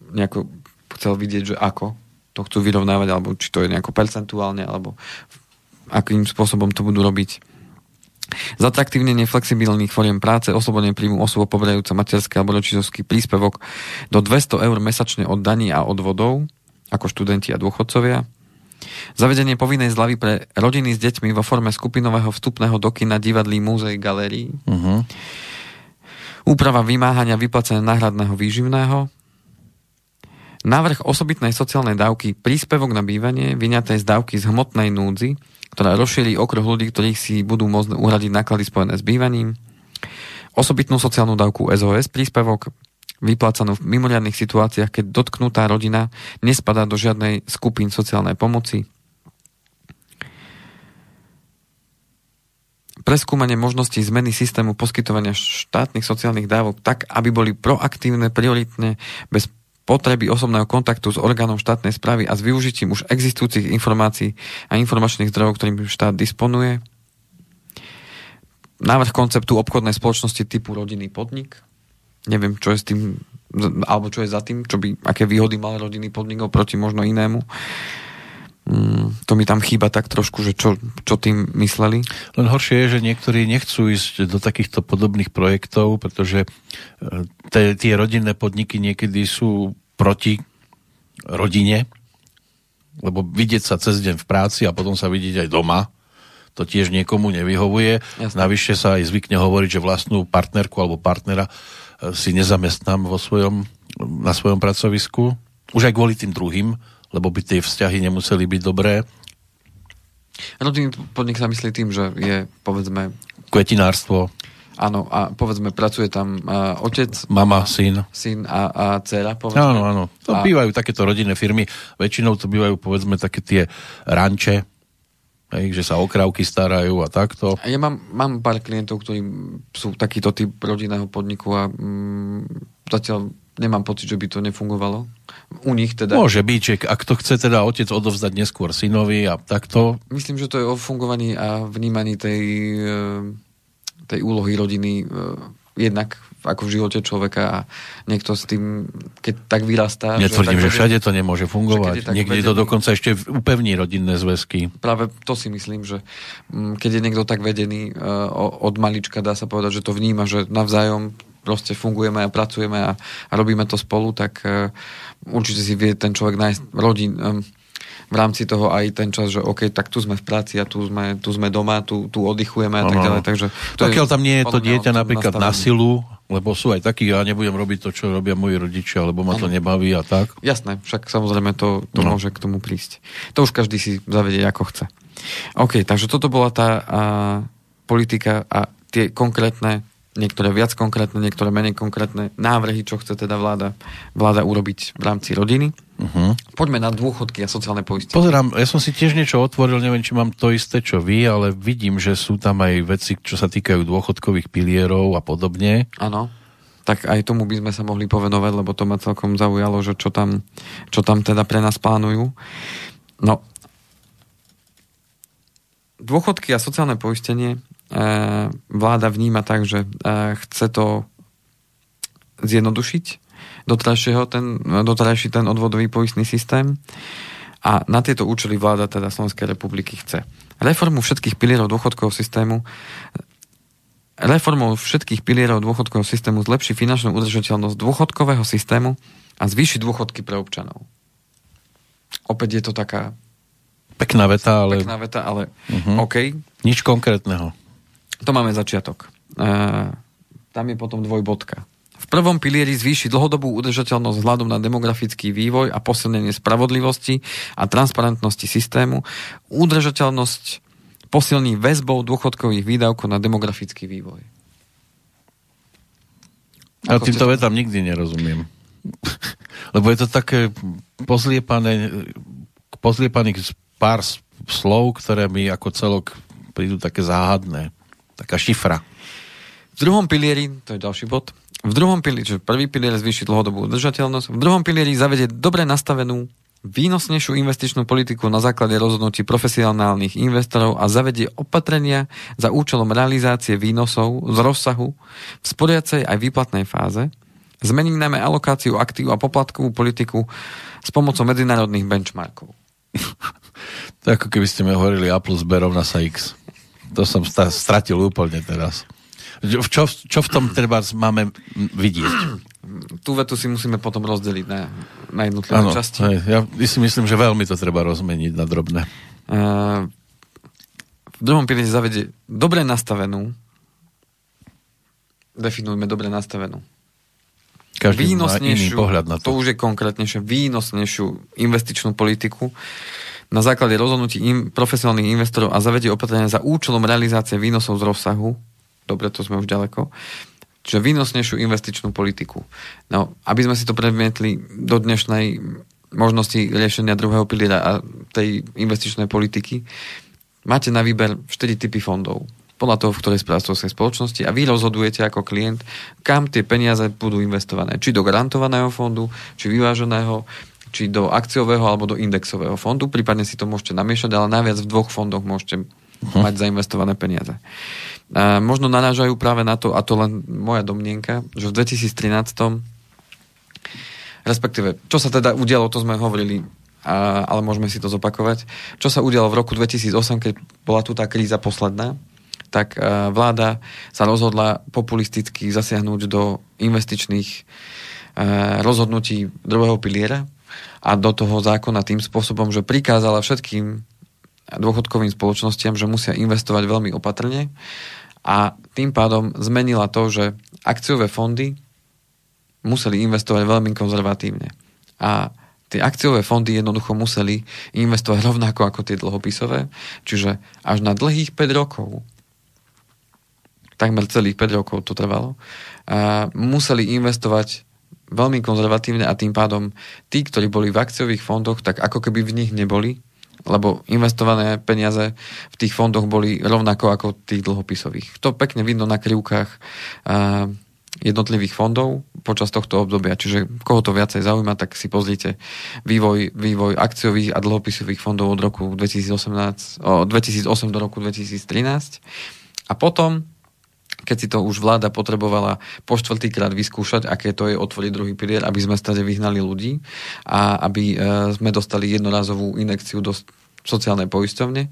nejako chcel vidieť, že ako to chcú vyrovnávať, alebo či to je nejako percentuálne, alebo akým spôsobom to budú robiť. Zatraktívnenie flexibilných foriem práce, oslobodenie príjmu osôb pobredajúca materský alebo rodičovský príspevok do 200 eur mesačne od daní a odvodov, ako študenti a dôchodcovia. Zavedenie povinnej zľavy pre rodiny s deťmi vo forme skupinového vstupného do kina, divadlí, múzeí, galérií. Uh-huh. Úprava vymáhania vyplacenia náhradného výživného. Návrh osobitnej sociálnej dávky príspevok na bývanie vyňaté z dávky z hmotnej núdzi, ktorá rozšíri okruh ľudí, ktorých si budú môcť uhradiť náklady spojené s bývaním. Osobitnú sociálnu dávku SOS príspevok, vyplácanú v mimoriadných situáciách, keď dotknutá rodina nespadá do žiadnej skupín sociálnej pomoci. Preskúmanie možností zmeny systému poskytovania štátnych sociálnych dávok tak, aby boli proaktívne, prioritne, bez potreby osobného kontaktu s orgánom štátnej správy a s využitím už existujúcich informácií a informačných zdrojov, ktorým štát disponuje. Návrh konceptu obchodnej spoločnosti typu rodinný podnik. Neviem, čo je s tým, alebo čo je za tým, čo by, aké výhody mal rodinný podnik oproti možno inému. Mm, to mi tam chýba tak trošku, že čo, čo tým mysleli. Len horšie je, že niektorí nechcú ísť do takýchto podobných projektov, pretože e, tie rodinné podniky niekedy sú proti rodine, lebo vidieť sa cez deň v práci a potom sa vidieť aj doma, to tiež niekomu nevyhovuje. Jasne. Navyše sa aj zvykne hovoriť, že vlastnú partnerku alebo partnera si nezamestnám vo svojom, na svojom pracovisku. Už aj kvôli tým druhým, lebo by tie vzťahy nemuseli byť dobré. Rodinný podnik sa myslí tým, že je, povedzme... Kvetinárstvo. Áno, a povedzme, pracuje tam uh, otec... Mama, syn. Syn a, a dcera, povedzme. Áno, áno. To a... bývajú takéto rodinné firmy. Väčšinou to bývajú, povedzme, také tie ranče, hej, že sa o krávky starajú a takto. Ja mám, mám pár klientov, ktorí sú takýto typ rodinného podniku a mm, zatiaľ nemám pocit, že by to nefungovalo. U nich teda... Môže byť, že ak to chce teda otec odovzdať neskôr synovi a takto... Myslím, že to je o fungovaní a vnímaní tej, eh, tej úlohy rodiny eh, jednak ako v živote človeka a niekto s tým, keď tak vyrastá... Netvrdím, že, že všade to nemôže fungovať. Niekde vedený, to dokonca ešte upevní rodinné zväzky. Práve to si myslím, že mm, keď je niekto tak vedený eh, od malička, dá sa povedať, že to vníma, že navzájom proste fungujeme a pracujeme a, a robíme to spolu, tak uh, určite si vie ten človek nájsť rodin, um, v rámci toho aj ten čas, že OK, tak tu sme v práci a tu sme, tu sme doma, tu, tu oddychujeme a tak ďalej. Takže to Pokiaľ tam nie je to dieťa napríklad nastavený. na silu, lebo sú aj takí, ja nebudem robiť to, čo robia moji rodičia, lebo ma to nebaví a tak. Jasné, však samozrejme to, to no. môže k tomu prísť. To už každý si zavedie, ako chce. OK, takže toto bola tá a, politika a tie konkrétne niektoré viac konkrétne, niektoré menej konkrétne návrhy, čo chce teda vláda, vláda urobiť v rámci rodiny. Uh-huh. Poďme na dôchodky a sociálne poistenie. Pozerám, ja som si tiež niečo otvoril, neviem, či mám to isté, čo vy, ale vidím, že sú tam aj veci, čo sa týkajú dôchodkových pilierov a podobne. Áno, tak aj tomu by sme sa mohli povenovať, lebo to ma celkom zaujalo, že čo tam, čo tam teda pre nás plánujú. No, dôchodky a sociálne poistenie vláda vníma tak, že e, chce to zjednodušiť doterajšieho ten, doterajší ten odvodový poistný systém a na tieto účely vláda teda Slovenskej republiky chce reformu všetkých pilierov dôchodkového systému reformou všetkých pilierov dôchodkového systému zlepší finančnú udržateľnosť dôchodkového systému a zvýši dôchodky pre občanov. Opäť je to taká pekná veta, ale... Pekná veta, ale uh-huh. OK. Nič konkrétneho. To máme začiatok. E, tam je potom dvojbodka. V prvom pilieri zvýši dlhodobú udržateľnosť vzhľadom na demografický vývoj a posilnenie spravodlivosti a transparentnosti systému. Udržateľnosť posilní väzbou dôchodkových výdavkov na demografický vývoj. Ja týmto vetám nikdy nerozumiem. Lebo je to také pozliepané, pozliepaných pár slov, ktoré mi ako celok prídu také záhadné. Taká šifra. V druhom pilieri, to je ďalší bod, v druhom pilieri, čiže prvý pilier zvýši dlhodobú udržateľnosť, v druhom pilieri zavedie dobre nastavenú výnosnejšiu investičnú politiku na základe rozhodnutí profesionálnych investorov a zavedie opatrenia za účelom realizácie výnosov z rozsahu v sporiacej aj výplatnej fáze, zmení najmä alokáciu aktív a poplatkovú politiku s pomocou medzinárodných benchmarkov. to ako keby ste mi hovorili A plus B rovná sa X. To som stratil úplne teraz. Čo, čo v tom treba máme vidieť? Tú vetu si musíme potom rozdeliť na, na jednotlivé ano, časti. Hej, ja si myslím, že veľmi to treba rozmeniť na drobné. Uh, v druhom pilieri zavede dobre nastavenú definujme dobre nastavenú každý má iný pohľad na to. To už je konkrétnejšie, výnosnejšiu investičnú politiku, na základe rozhodnutí im, profesionálnych investorov a zavedie opatrenia za účelom realizácie výnosov z rozsahu, dobre, to sme už ďaleko, čiže výnosnejšiu investičnú politiku. No, aby sme si to premietli do dnešnej možnosti riešenia druhého piliera a tej investičnej politiky, máte na výber 4 typy fondov. podľa toho, v ktorej správcovskej spoločnosti a vy rozhodujete ako klient, kam tie peniaze budú investované. Či do garantovaného fondu, či vyváženého, či do akciového alebo do indexového fondu. Prípadne si to môžete namiešať, ale najviac v dvoch fondoch môžete uh-huh. mať zainvestované peniaze. A možno narážajú práve na to, a to len moja domnienka, že v 2013 respektíve, čo sa teda udialo, to sme hovorili, a, ale môžeme si to zopakovať. Čo sa udialo v roku 2008, keď bola tu tá kríza posledná, tak a, vláda sa rozhodla populisticky zasiahnuť do investičných a, rozhodnutí druhého piliera, a do toho zákona tým spôsobom, že prikázala všetkým dôchodkovým spoločnostiam, že musia investovať veľmi opatrne a tým pádom zmenila to, že akciové fondy museli investovať veľmi konzervatívne. A tie akciové fondy jednoducho museli investovať rovnako ako tie dlhopisové, čiže až na dlhých 5 rokov, takmer celých 5 rokov to trvalo, a museli investovať veľmi konzervatívne a tým pádom tí, ktorí boli v akciových fondoch, tak ako keby v nich neboli, lebo investované peniaze v tých fondoch boli rovnako ako tých dlhopisových. To pekne vidno na krivkách jednotlivých fondov počas tohto obdobia. Čiže koho to viacej zaujíma, tak si pozrite vývoj, vývoj akciových a dlhopisových fondov od roku 2018, od 2008 do roku 2013. A potom keď si to už vláda potrebovala po štvrtýkrát vyskúšať, aké to je otvoriť druhý pilier, aby sme stade vyhnali ľudí a aby e, sme dostali jednorazovú inekciu do sociálnej poisťovne,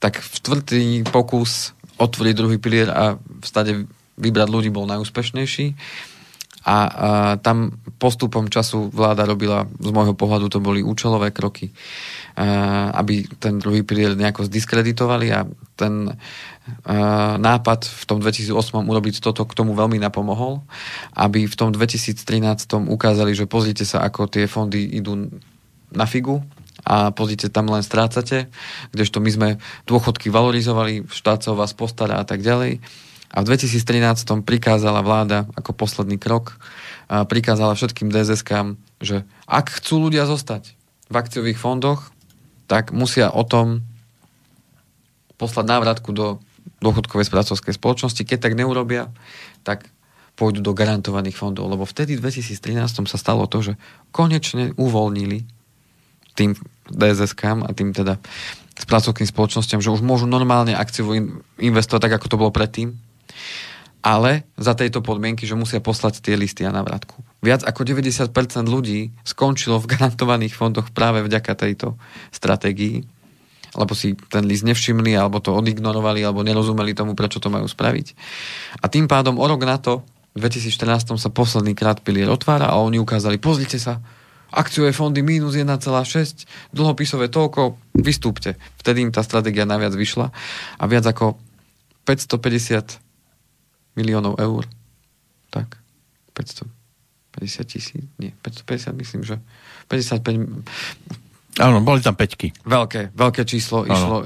tak štvrtý pokus otvoriť druhý pilier a v stade vybrať ľudí bol najúspešnejší. A, a tam postupom času vláda robila, z môjho pohľadu to boli účelové kroky, a, aby ten druhý pilier nejako zdiskreditovali a ten nápad v tom 2008 urobiť toto k tomu veľmi napomohol, aby v tom 2013 ukázali, že pozrite sa, ako tie fondy idú na figu a pozrite, tam len strácate, kdežto my sme dôchodky valorizovali, štát sa o vás postará a tak ďalej. A v 2013 prikázala vláda ako posledný krok, prikázala všetkým DSS-kám, že ak chcú ľudia zostať v akciových fondoch, tak musia o tom poslať návratku do dôchodkovej spracovskej spoločnosti. Keď tak neurobia, tak pôjdu do garantovaných fondov. Lebo vtedy v 2013 sa stalo to, že konečne uvoľnili tým DSS-kám a tým teda spracovkým spoločnosťam, že už môžu normálne akciu investovať tak, ako to bolo predtým, ale za tejto podmienky, že musia poslať tie listy a navratku. Viac ako 90% ľudí skončilo v garantovaných fondoch práve vďaka tejto stratégii alebo si ten list nevšimli, alebo to odignorovali, alebo nerozumeli tomu, prečo to majú spraviť. A tým pádom o rok na to, v 2014 sa posledný krát pilier otvára a oni ukázali, pozrite sa, akciové fondy minus 1,6, dlhopisové toľko, vystúpte. Vtedy im tá stratégia najviac vyšla a viac ako 550 miliónov eur. Tak, 550 tisíc, nie, 550 myslím, že 55 Áno, boli tam peťky. Veľké, veľké číslo ano. išlo uh,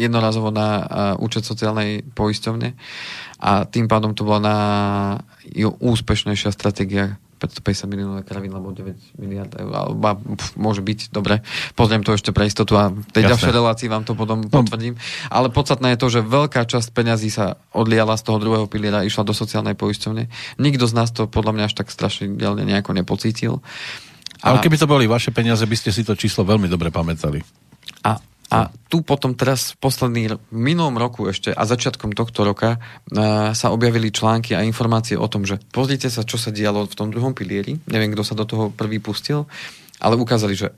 jednorazovo na uh, účet sociálnej poisťovne a tým pádom to bola na úspešnejšia stratégia 550 miliónov kravín, alebo 9 miliard eur, alebo pf, môže byť, dobre. Pozriem to ešte pre istotu a v tej ďalšej relácii vám to potom no. potvrdím. Ale podstatné je to, že veľká časť peňazí sa odliala z toho druhého piliera, išla do sociálnej poisťovne. Nikto z nás to podľa mňa až tak strašne nejako nepocítil. Ale keby to boli vaše peniaze, by ste si to číslo veľmi dobre pamätali. A, a tu potom teraz v posledný, minulom roku ešte a začiatkom tohto roka uh, sa objavili články a informácie o tom, že pozrite sa, čo sa dialo v tom druhom pilieri. Neviem, kto sa do toho prvý pustil, ale ukázali, že,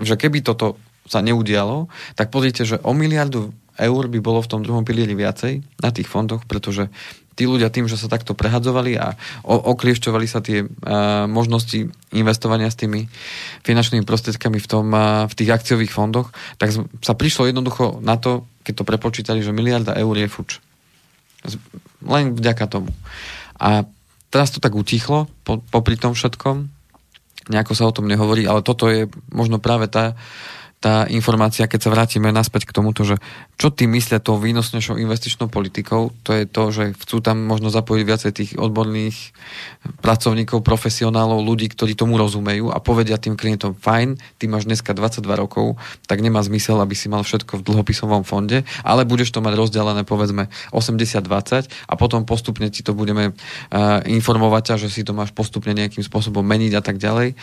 že keby toto sa neudialo, tak pozrite, že o miliardu eur by bolo v tom druhom pilieri viacej na tých fondoch, pretože tí ľudia tým, že sa takto prehadzovali a okliešťovali sa tie uh, možnosti investovania s tými finančnými prostriedkami v, tom, uh, v tých akciových fondoch, tak sa prišlo jednoducho na to, keď to prepočítali, že miliarda eur je fuč. Len vďaka tomu. A teraz to tak utichlo, po, popri tom všetkom, nejako sa o tom nehovorí, ale toto je možno práve tá, tá informácia, keď sa vrátime naspäť k tomuto, že čo ty myslia tou výnosnejšou investičnou politikou, to je to, že chcú tam možno zapojiť viacej tých odborných pracovníkov, profesionálov, ľudí, ktorí tomu rozumejú a povedia tým klientom, fajn, ty máš dneska 22 rokov, tak nemá zmysel, aby si mal všetko v dlhopisovom fonde, ale budeš to mať rozdelené povedzme 80-20 a potom postupne ti to budeme uh, informovať ťa, že si to máš postupne nejakým spôsobom meniť a tak ďalej.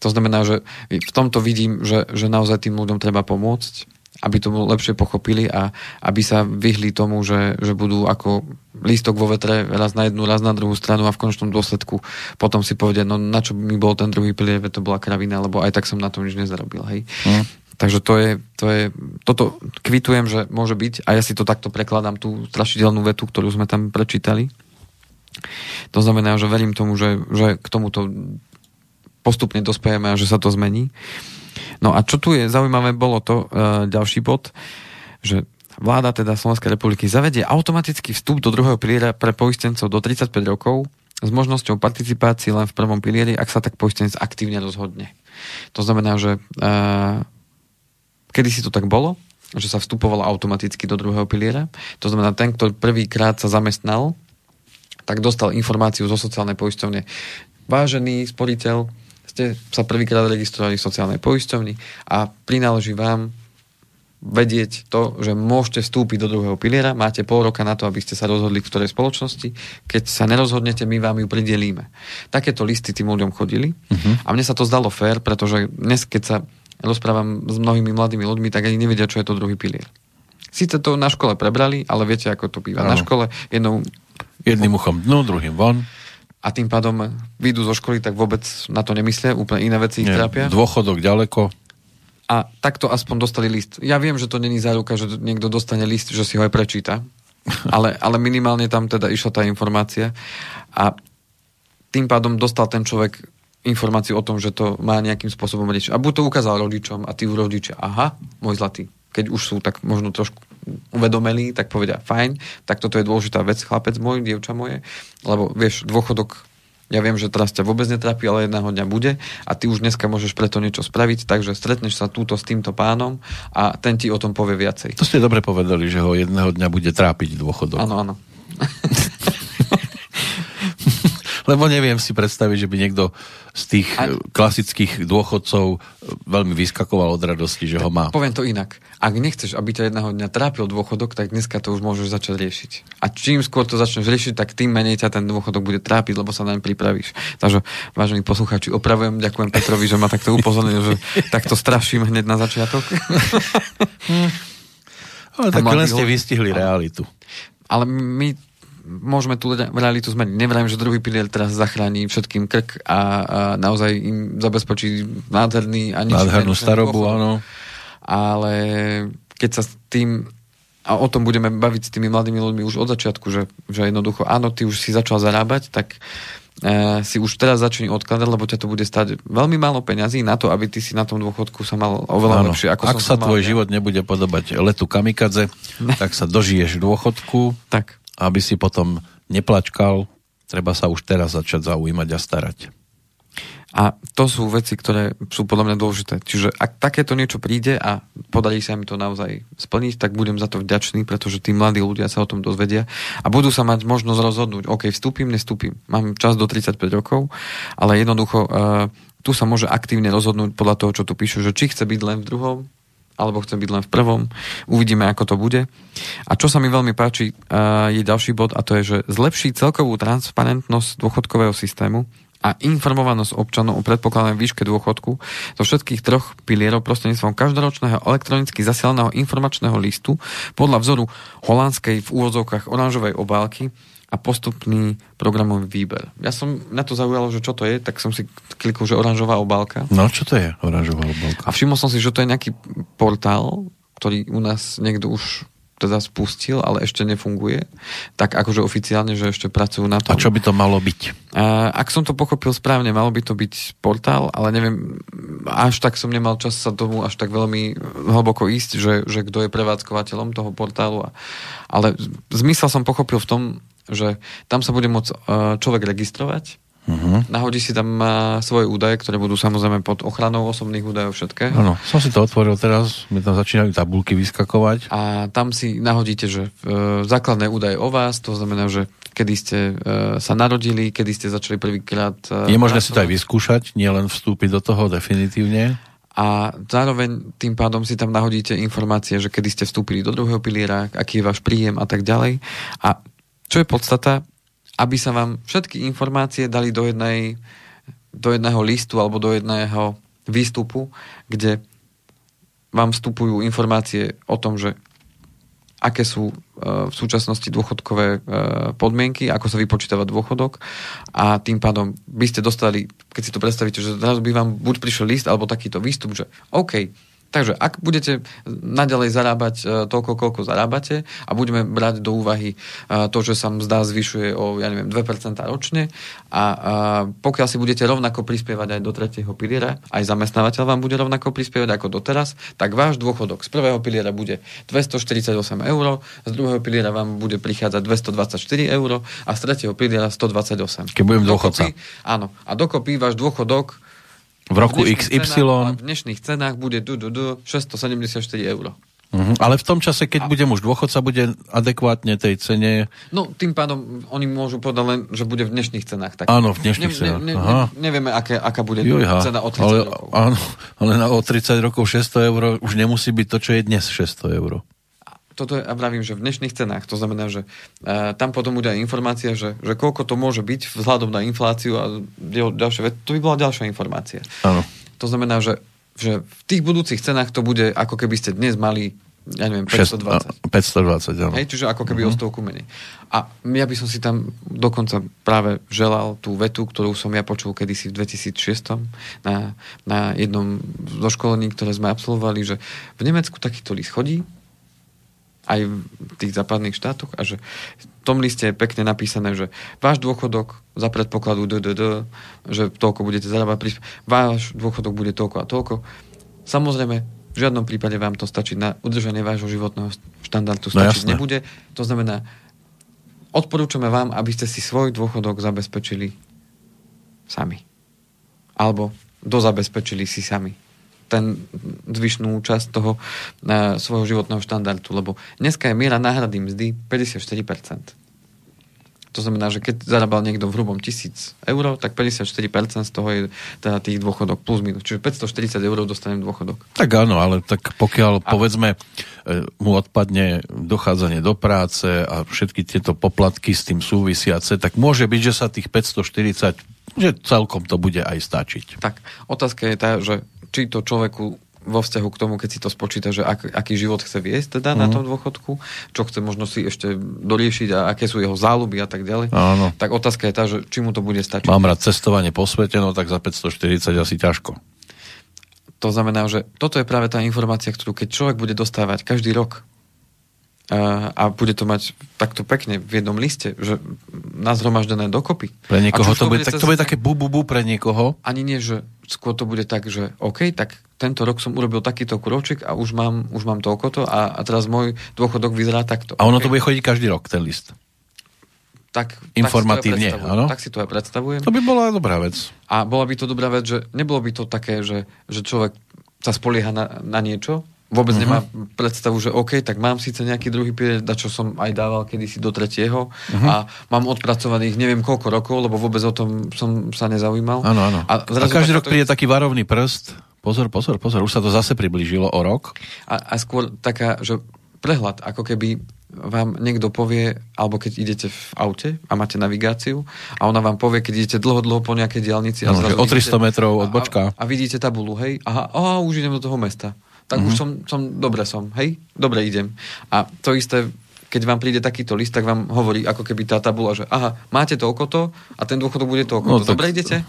To znamená, že v tomto vidím, že, že naozaj tým ľuďom treba pomôcť, aby to lepšie pochopili a aby sa vyhli tomu, že, že budú ako lístok vo vetre raz na jednu, raz na druhú stranu a v končnom dôsledku potom si povedia, no na čo mi bol ten druhý pilier, to bola kravina, lebo aj tak som na tom nič nezarobil. Hej. Mm. Takže to je, to je, toto kvitujem, že môže byť a ja si to takto prekladám, tú strašidelnú vetu, ktorú sme tam prečítali. To znamená, že verím tomu, že, že k tomuto postupne dospejeme a že sa to zmení. No a čo tu je zaujímavé, bolo to e, ďalší bod, že vláda teda Slovenskej republiky zavedie automatický vstup do druhého piliera pre poistencov do 35 rokov s možnosťou participácií len v prvom pilieri, ak sa tak poistenec aktívne rozhodne. To znamená, že e, kedy si to tak bolo, že sa vstupovalo automaticky do druhého piliera. To znamená, ten, kto prvýkrát sa zamestnal, tak dostal informáciu zo sociálnej poisťovne. Vážený sporiteľ, ste sa prvýkrát registrovali v sociálnej poisťovni a prináleží vám vedieť to, že môžete vstúpiť do druhého piliera, máte pol roka na to, aby ste sa rozhodli v ktorej spoločnosti. Keď sa nerozhodnete, my vám ju pridelíme. Takéto listy tým ľuďom chodili uh-huh. a mne sa to zdalo fér, pretože dnes, keď sa rozprávam s mnohými mladými ľuďmi, tak ani nevedia, čo je to druhý pilier. Sice to na škole prebrali, ale viete, ako to býva. Ano. Na škole jednou... Jedným uchom dnu, druhým von a tým pádom vyjdú zo školy, tak vôbec na to nemyslia, úplne iné veci ich Nie, trápia. Dôchodok ďaleko. A takto aspoň dostali list. Ja viem, že to není záruka, že niekto dostane list, že si ho aj prečíta, ale, ale minimálne tam teda išla tá informácia a tým pádom dostal ten človek informáciu o tom, že to má nejakým spôsobom riešiť. A buď to ukázal rodičom a tí rodičia, aha, môj zlatý, keď už sú tak možno trošku uvedomení, tak povedia, fajn, tak toto je dôležitá vec, chlapec môj, dievča moje, lebo vieš, dôchodok ja viem, že teraz ťa vôbec netrápi, ale jedného dňa bude a ty už dneska môžeš preto niečo spraviť, takže stretneš sa túto s týmto pánom a ten ti o tom povie viacej. To ste dobre povedali, že ho jedného dňa bude trápiť dôchodok. Áno, áno. Lebo neviem si predstaviť, že by niekto z tých a... klasických dôchodcov veľmi vyskakoval od radosti, že ho má. Poviem to inak. Ak nechceš, aby ťa jedného dňa trápil dôchodok, tak dneska to už môžeš začať riešiť. A čím skôr to začneš riešiť, tak tým menej ťa ten dôchodok bude trápiť, lebo sa naň pripravíš. Takže, vážení poslucháči, opravujem, ďakujem Petrovi, že ma takto upozornil, že takto straším hneď na začiatok. Ale tak len ste vystihli realitu. Ale my môžeme tú realitu zmeniť. Nevrajím, že druhý pilier teraz zachráni všetkým krk a, a naozaj im zabezpečí nádherný a Nádhernú starobu, áno. Ale keď sa s tým a o tom budeme baviť s tými mladými ľuďmi už od začiatku, že, že jednoducho, áno, ty už si začal zarábať, tak e, si už teraz začni odkladať, lebo ťa to bude stať veľmi málo peňazí na to, aby ty si na tom dôchodku sa mal oveľa áno. lepšie. Ako Ak sa tvoj mal, život nebude podobať letu kamikadze, tak sa dožiješ dôchodku. Tak aby si potom neplačkal, treba sa už teraz začať zaujímať a starať. A to sú veci, ktoré sú podľa mňa dôležité. Čiže ak takéto niečo príde a podarí sa mi to naozaj splniť, tak budem za to vďačný, pretože tí mladí ľudia sa o tom dozvedia a budú sa mať možnosť rozhodnúť, OK, vstúpim, nestúpim. Mám čas do 35 rokov, ale jednoducho uh, tu sa môže aktívne rozhodnúť podľa toho, čo tu píšu, že či chce byť len v druhom alebo chcem byť len v prvom. Uvidíme, ako to bude. A čo sa mi veľmi páči, je ďalší bod a to je, že zlepší celkovú transparentnosť dôchodkového systému a informovanosť občanov o predpokladanej výške dôchodku zo všetkých troch pilierov prostredníctvom každoročného elektronicky zasielaného informačného listu podľa vzoru holandskej v úvodzovkách oranžovej obálky a postupný programový výber. Ja som na to zaujalo, že čo to je, tak som si klikol, že oranžová obálka. No, čo to je oranžová obálka? A všimol som si, že to je nejaký portál, ktorý u nás niekto už teda spustil, ale ešte nefunguje. Tak akože oficiálne, že ešte pracujú na tom. A čo by to malo byť? A, ak som to pochopil správne, malo by to byť portál, ale neviem, až tak som nemal čas sa tomu až tak veľmi hlboko ísť, že, že kto je prevádzkovateľom toho portálu. Ale zmysel som pochopil v tom, že tam sa bude môcť e, človek registrovať Uh-huh. nahodí si tam uh, svoje údaje, ktoré budú samozrejme pod ochranou osobných údajov všetkého. Áno, som si to otvoril teraz, mi tam začínajú tabulky vyskakovať. A tam si nahodíte, že uh, základné údaje o vás, to znamená, že kedy ste uh, sa narodili, kedy ste začali prvýkrát uh, Je možné si to aj vyskúšať, nielen vstúpiť do toho definitívne. a zároveň tým pádom si tam nahodíte informácie, že kedy ste vstúpili do druhého piliera, aký je váš príjem a tak ďalej. A čo je podstata, aby sa vám všetky informácie dali do, jednej, do jedného listu alebo do jedného výstupu, kde vám vstupujú informácie o tom, že aké sú e, v súčasnosti dôchodkové e, podmienky, ako sa vypočítava dôchodok. A tým pádom by ste dostali, keď si to predstavíte, že zrazu by vám buď prišiel list alebo takýto výstup, že OK, Takže ak budete naďalej zarábať e, toľko, koľko zarábate a budeme brať do úvahy e, to, že sa mzda zvyšuje o, ja neviem, 2% ročne a, a pokiaľ si budete rovnako prispievať aj do tretieho piliera, aj zamestnávateľ vám bude rovnako prispievať ako doteraz, tak váš dôchodok z prvého piliera bude 248 eur, z druhého piliera vám bude prichádzať 224 eur a z tretieho piliera 128. Keď budem dôchodca. Áno. A dokopy váš dôchodok V roku v XY. Cenách, v dnešných cenách bude du, du, du, 674 eur. Uh-huh. Ale v tom čase, keď budem už dôchodca, bude adekvátne tej cene. No, tým pádom oni môžu povedať len, že bude v dnešných cenách. Tak. Áno, v dnešných cenách. Ne, ne, Aha. ne, nevieme, aké, aká bude Jojha, cena o 30 ale, rokov. áno, ale na, o 30 rokov 600 eur už nemusí byť to, čo je dnes 600 eur. Toto je, a vravím, že v dnešných cenách. To znamená, že uh, tam potom bude aj informácia, že, že koľko to môže byť vzhľadom na infláciu a ďal- ďalšie veci. To by bola ďalšia informácia. Áno. To znamená, že, že v tých budúcich cenách to bude, ako keby ste dnes mali, ja neviem, 6, 520. 520, áno. Hej, čiže ako keby mm-hmm. o stovku menej. A ja by som si tam dokonca práve želal tú vetu, ktorú som ja počul kedysi v 2006 na, na jednom zo školení, ktoré sme absolvovali, že v Nemecku takýto list chodí, aj v tých západných štátoch a že v tom liste je pekne napísané, že váš dôchodok za predpokladu DDD, že toľko budete zarábať, váš dôchodok bude toľko a toľko. Samozrejme, v žiadnom prípade vám to stačiť na udržanie vášho životného štandardu No stačiť jasné. nebude. To znamená, odporúčame vám, aby ste si svoj dôchodok zabezpečili sami. Alebo dozabezpečili si sami ten zvyšnú časť toho uh, svojho životného štandardu, lebo dneska je miera náhrady mzdy 54%. To znamená, že keď zarábal niekto v hrubom 1000 eur, tak 54% z toho je teda tých dôchodok plus minus. Čiže 540 eur dostanem dôchodok. Tak áno, ale tak pokiaľ, povedzme, e, mu odpadne dochádzanie do práce a všetky tieto poplatky s tým súvisiace, tak môže byť, že sa tých 540, že celkom to bude aj stačiť. Tak, otázka je tá, že či to človeku vo vzťahu k tomu, keď si to spočíta, že ak, aký život chce viesť teda mm. na tom dôchodku, čo chce možno si ešte doriešiť a aké sú jeho záľuby a tak ďalej, Áno. tak otázka je tá, že či mu to bude stačiť. Mám rád cestovanie po svete, no tak za 540 asi ťažko. To znamená, že toto je práve tá informácia, ktorú keď človek bude dostávať každý rok a, a bude to mať takto pekne v jednom liste, že nazhromaždené dokopy. Pre niekoho to bude, tak cez- to bude také bu, bu, bu pre niekoho. Ani nie, že skôr to bude tak, že OK, tak tento rok som urobil takýto kročik a už mám, už mám toľko to a, a teraz môj dôchodok vyzerá takto. A ono OK? to bude chodiť každý rok, ten list. tak, informatívne, tak áno? Tak si to aj predstavujem. To by bola dobrá vec. A bola by to dobrá vec, že nebolo by to také, že, že človek sa spolieha na, na niečo, vôbec Mhm. uh-huh. nemá predstavu, že OK, tak mám síce nejaký druhý pilier, čo som aj dával kedysi do tretieho Mhm. uh-huh. a mám odpracovaných neviem koľko rokov, lebo vôbec o tom som sa nezaujímal. Áno, áno. A, A, každý rok takáto- príde taký varovný prst. Pozor, pozor, pozor, už sa to zase priblížilo o rok. A, a skôr taká, že prehľad, ako keby vám niekto povie, alebo keď idete v aute a máte navigáciu a ona vám povie, keď idete dlho, dlho po nejakej diálnici a No, zrazu o vidíte- 300 metrov od bočka. A, a vidíte tabulu, hej, aha, aha, už idem do toho mesta. Tak Mhm. mm-hmm. už som, som, dobre som, hej, dobre idem. A to isté, keď vám príde takýto list, tak vám hovorí ako keby tá tabula, že aha, máte toľko to a ten dôchodok bude toľko No to. tak- Dobre idete?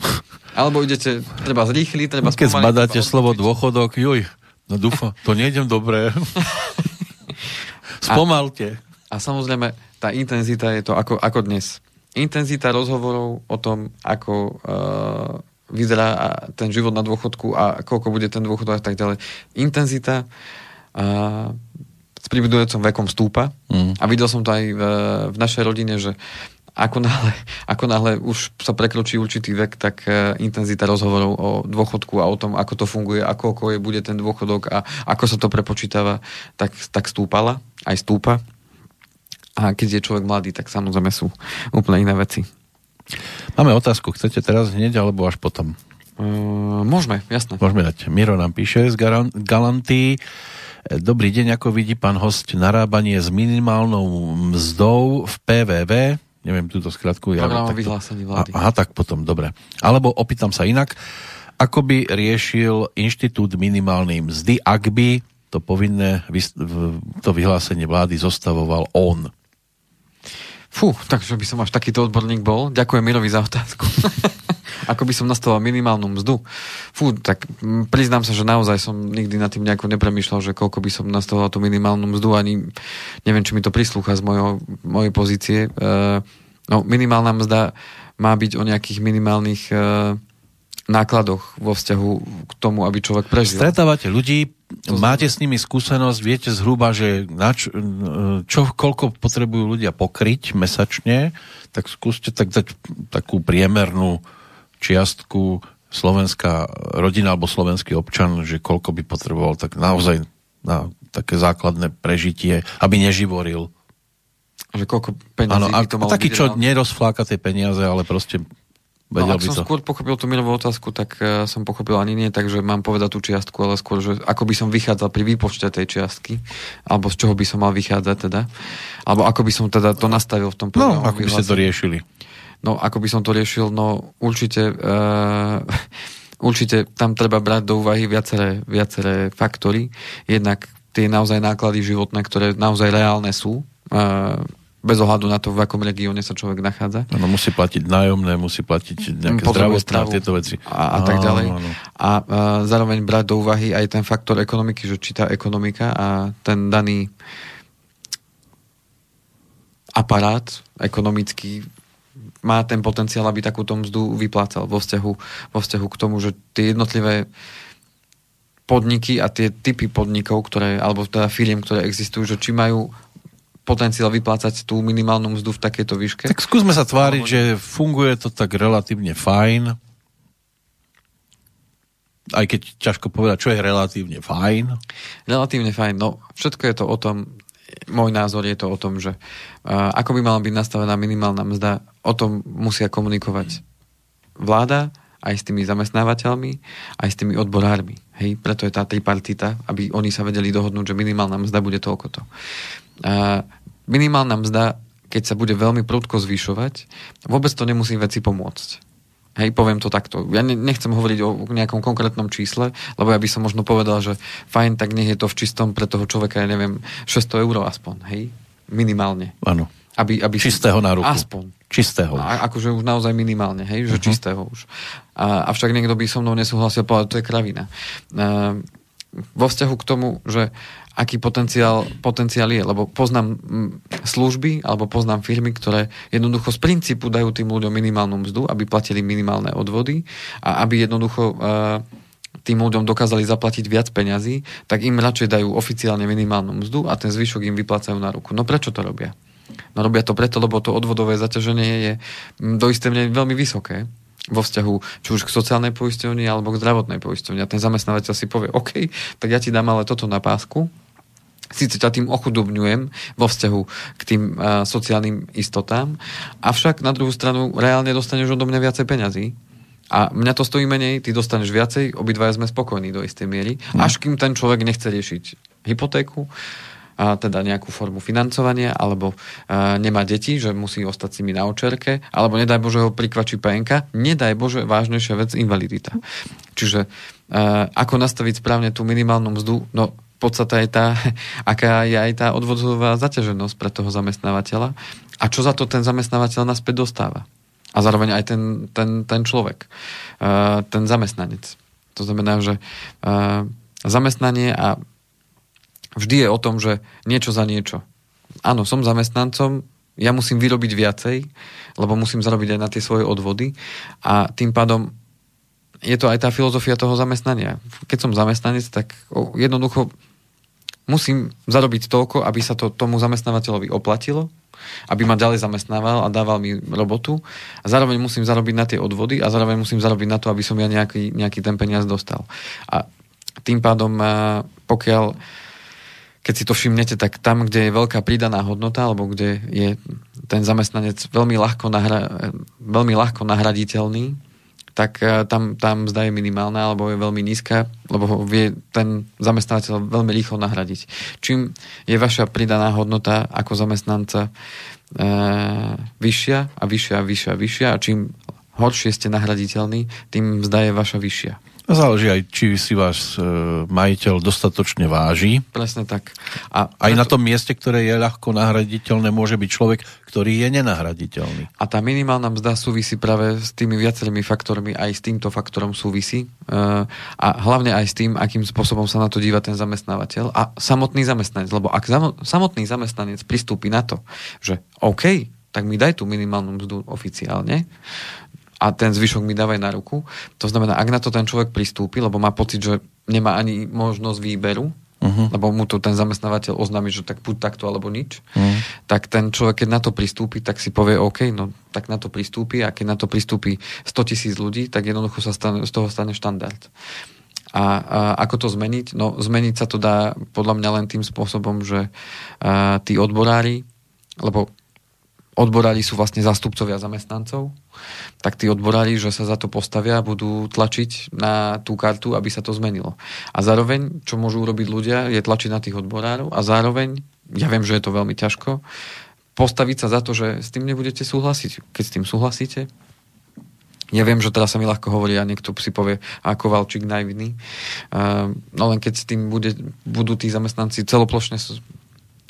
Alebo idete, treba zrýchliť, treba Keď spomaliť, zbadáte treba slovo dôchodok, juj, no dúfam, to nejdem dobre. Spomalte. A samozrejme, tá intenzita je to ako, ako dnes. Intenzita rozhovorov o tom, ako uh, vyzerá a ten život na dôchodku a koľko bude ten dôchodok a tak ďalej. Intenzita uh, s pribudujúcom vekom stúpa. Mm. A videl som to aj v, v našej rodine, že ako náhle, ako náhle už sa prekročí určitý vek, tak uh, intenzita rozhovorov o dôchodku a o tom, ako to funguje, ako, ako je, bude ten dôchodok a ako sa to prepočítava, tak, tak stúpala, aj stúpa. A keď je človek mladý, tak samozrejme sú úplne iné veci. Máme otázku, chcete teraz hneď alebo až potom? Uh, môžeme, jasné. Môžeme dať. Miro nám píše z Galanty. Dobrý deň, ako vidí pán host narábanie s minimálnou mzdou v PVV, neviem túto skratku. Ja, takto... vyhlásení vlády. Aha, tak potom, dobre. Alebo opýtam sa inak, ako by riešil inštitút minimálnej mzdy, ak by to povinné to vyhlásenie vlády zostavoval on? Fú, takže by som až takýto odborník bol. Ďakujem Mirovi za otázku. ako by som nastavoval minimálnu mzdu. Fú, tak priznám sa, že naozaj som nikdy nad tým nejako nepremýšľal, že koľko by som nastavoval tú minimálnu mzdu, ani neviem, či mi to prislúcha z mojho, mojej pozície. E, no, minimálna mzda má byť o nejakých minimálnych e, nákladoch vo vzťahu k tomu, aby človek prežil. Stretávate ľudí, to máte s nimi skúsenosť, viete zhruba, že na čo, čo, koľko potrebujú ľudia pokryť mesačne, tak skúste tak dať takú priemernú čiastku slovenská rodina alebo slovenský občan, že koľko by potreboval tak naozaj na také základné prežitie, aby neživoril. Že koľko peniazí ano, by to malo taký, čo nerozfláka tie peniaze, ale proste No, ak som to. skôr pochopil tú milovú otázku, tak uh, som pochopil ani nie tak, že mám povedať tú čiastku, ale skôr, že ako by som vychádzal pri výpočte tej čiastky, alebo z čoho by som mal vychádzať teda, alebo ako by som teda to nastavil v tom no, programu. No, ako by ste to riešili? No, ako by som to riešil, no určite uh, určite tam treba brať do úvahy viaceré, viaceré faktory. Jednak tie naozaj náklady životné, ktoré naozaj reálne sú. Bez ohľadu na to, v akom regióne sa človek nachádza. Ano, musí platiť nájomné, musí platiť nejaké zdravotné a tieto veci. A, a tak ďalej. Áno, áno. A, a zároveň brať do úvahy aj ten faktor ekonomiky, že či tá ekonomika a ten daný aparát ekonomický má ten potenciál, aby takúto mzdu vyplácal vo vzťahu, vo vzťahu k tomu, že tie jednotlivé podniky a tie typy podnikov, ktoré, alebo teda firiem, ktoré existujú, že či majú potenciál vyplácať tú minimálnu mzdu v takejto výške. Tak skúsme sa tváriť, že funguje to tak relatívne fajn. Aj keď ťažko povedať, čo je relatívne fajn. Relatívne fajn, no všetko je to o tom, môj názor je to o tom, že uh, ako by mala byť nastavená minimálna mzda, o tom musia komunikovať vláda, aj s tými zamestnávateľmi, aj s tými odborármi. Hej, preto je tá tripartita, aby oni sa vedeli dohodnúť, že minimálna mzda bude toľko to. A minimálna mzda, keď sa bude veľmi prudko zvyšovať, vôbec to nemusí veci pomôcť. Hej, poviem to takto. Ja nechcem hovoriť o nejakom konkrétnom čísle, lebo ja by som možno povedal, že fajn, tak nech je to v čistom pre toho človeka, ja neviem, 600 eur aspoň, hej? Minimálne. Áno. Aby, aby čistého na ruku. Aspoň. Čistého. A, akože už naozaj minimálne, hej? Že uh-huh. čistého už. A, avšak niekto by so mnou nesúhlasil povedať, to je kravina. A, vo vzťahu k tomu, že aký potenciál, potenciál je, lebo poznám služby alebo poznám firmy, ktoré jednoducho z princípu dajú tým ľuďom minimálnu mzdu, aby platili minimálne odvody a aby jednoducho tým ľuďom dokázali zaplatiť viac peňazí, tak im radšej dajú oficiálne minimálnu mzdu a ten zvyšok im vyplácajú na ruku. No prečo to robia? No robia to preto, lebo to odvodové zaťaženie je do isté veľmi vysoké vo vzťahu či už k sociálnej poisťovni alebo k zdravotnej poisťovni. A ten zamestnávateľ si povie, OK, tak ja ti dám ale toto na pásku, Sice ťa tým ochudobňujem vo vzťahu k tým uh, sociálnym istotám, avšak na druhú stranu reálne dostaneš odo mňa viacej peňazí a mňa to stojí menej, ty dostaneš viacej, obidvaja sme spokojní do istej miery, mm. až kým ten človek nechce riešiť hypotéku, a teda nejakú formu financovania, alebo a, nemá deti, že musí ostať s nimi na očerke, alebo nedaj Bože ho prikvačí PNK, nedaj Bože vážnejšia vec invalidita. Čiže a, ako nastaviť správne tú minimálnu mzdu, no podstata je tá, aká je aj tá odvodová zaťaženosť pre toho zamestnávateľa a čo za to ten zamestnávateľ naspäť dostáva. A zároveň aj ten, ten, ten človek, uh, ten zamestnanec. To znamená, že zamestnanie a vždy je o tom, že niečo za niečo. Áno, som zamestnancom, ja musím vyrobiť viacej, lebo musím zarobiť aj na tie svoje odvody a tým pádom je to aj tá filozofia toho zamestnania. Keď som zamestnanec, tak jednoducho musím zarobiť toľko, aby sa to tomu zamestnávateľovi oplatilo, aby ma ďalej zamestnával a dával mi robotu a zároveň musím zarobiť na tie odvody a zároveň musím zarobiť na to, aby som ja nejaký, nejaký ten peniaz dostal. A tým pádom, pokiaľ keď si to všimnete, tak tam, kde je veľká pridaná hodnota, alebo kde je ten zamestnanec veľmi ľahko, nahra, veľmi ľahko nahraditeľný, tak e, tam, tam zda je minimálna alebo je veľmi nízka, lebo ho vie ten zamestnávateľ veľmi rýchlo nahradiť. Čím je vaša pridaná hodnota ako zamestnanca e, vyššia a vyššia a vyššia a vyššia a čím horšie ste nahraditeľní, tým zda je vaša vyššia. Záleží aj, či si vás e, majiteľ dostatočne váži. Presne tak. A aj na, to... tom mieste, ktoré je ľahko nahraditeľné, môže byť človek, ktorý je nenahraditeľný. A tá minimálna mzda súvisí práve s tými viacerými faktormi, aj s týmto faktorom súvisí. E, a hlavne aj s tým, akým spôsobom sa na to díva ten zamestnávateľ a samotný zamestnanec. Lebo ak samotný zamestnanec pristúpi na to, že OK, tak mi daj tú minimálnu mzdu oficiálne, a ten zvyšok mi dávaj na ruku. To znamená, ak na to ten človek pristúpi, lebo má pocit, že nemá ani možnosť výberu, uh-huh. lebo mu to ten zamestnávateľ oznámi, že tak buď takto alebo nič, uh-huh. tak ten človek, keď na to pristúpi, tak si povie, OK, no tak na to pristúpi a keď na to pristúpi 100 tisíc ľudí, tak jednoducho sa stane, z toho stane štandard. A, a ako to zmeniť? No zmeniť sa to dá podľa mňa len tým spôsobom, že a, tí odborári, lebo odborári sú vlastne zastupcovia zamestnancov, tak tí odborári, že sa za to postavia, budú tlačiť na tú kartu, aby sa to zmenilo. A zároveň, čo môžu urobiť ľudia, je tlačiť na tých odborárov a zároveň, ja viem, že je to veľmi ťažko, postaviť sa za to, že s tým nebudete súhlasiť. Keď s tým súhlasíte, ja viem, že teraz sa mi ľahko hovorí a niekto si povie, ako Valčík najvinný. Uh, no len keď s tým bude, budú tí zamestnanci celoplošne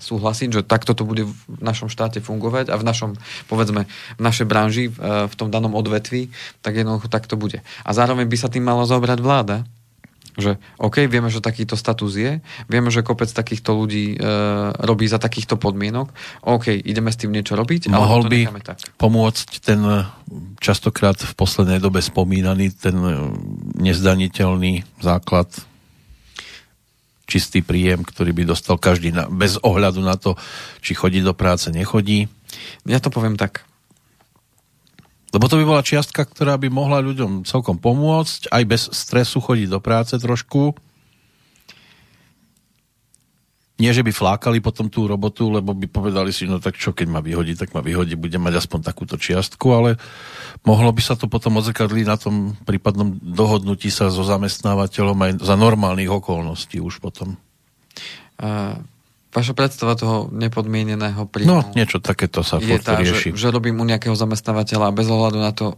súhlasiť, že takto to bude v našom štáte fungovať a v našom, povedzme, v našej branži, v tom danom odvetví, tak jednoducho tak to bude. A zároveň by sa tým mala zaobrať vláda, že OK, vieme, že takýto status je, vieme, že kopec takýchto ľudí e, robí za takýchto podmienok, OK, ideme s tým niečo robiť, ale Mohol by tak. pomôcť ten e, častokrát v poslednej dobe spomínaný ten nezdaniteľný základ čistý príjem, ktorý by dostal každý na, bez ohľadu na to, či chodí do práce, nechodí. Ja to poviem tak. Lebo to by bola čiastka, ktorá by mohla ľuďom celkom pomôcť, aj bez stresu chodiť do práce trošku nie, že by flákali potom tú robotu, lebo by povedali si, no tak čo, keď ma vyhodí, tak ma vyhodí, bude mať aspoň takúto čiastku, ale mohlo by sa to potom odzrkadliť na tom prípadnom dohodnutí sa so zamestnávateľom aj za normálnych okolností už potom. Uh, vaša predstava toho nepodmieneného príjmu... No, niečo takéto sa je tá, rieši. Že, že robím u nejakého zamestnávateľa a bez ohľadu na to,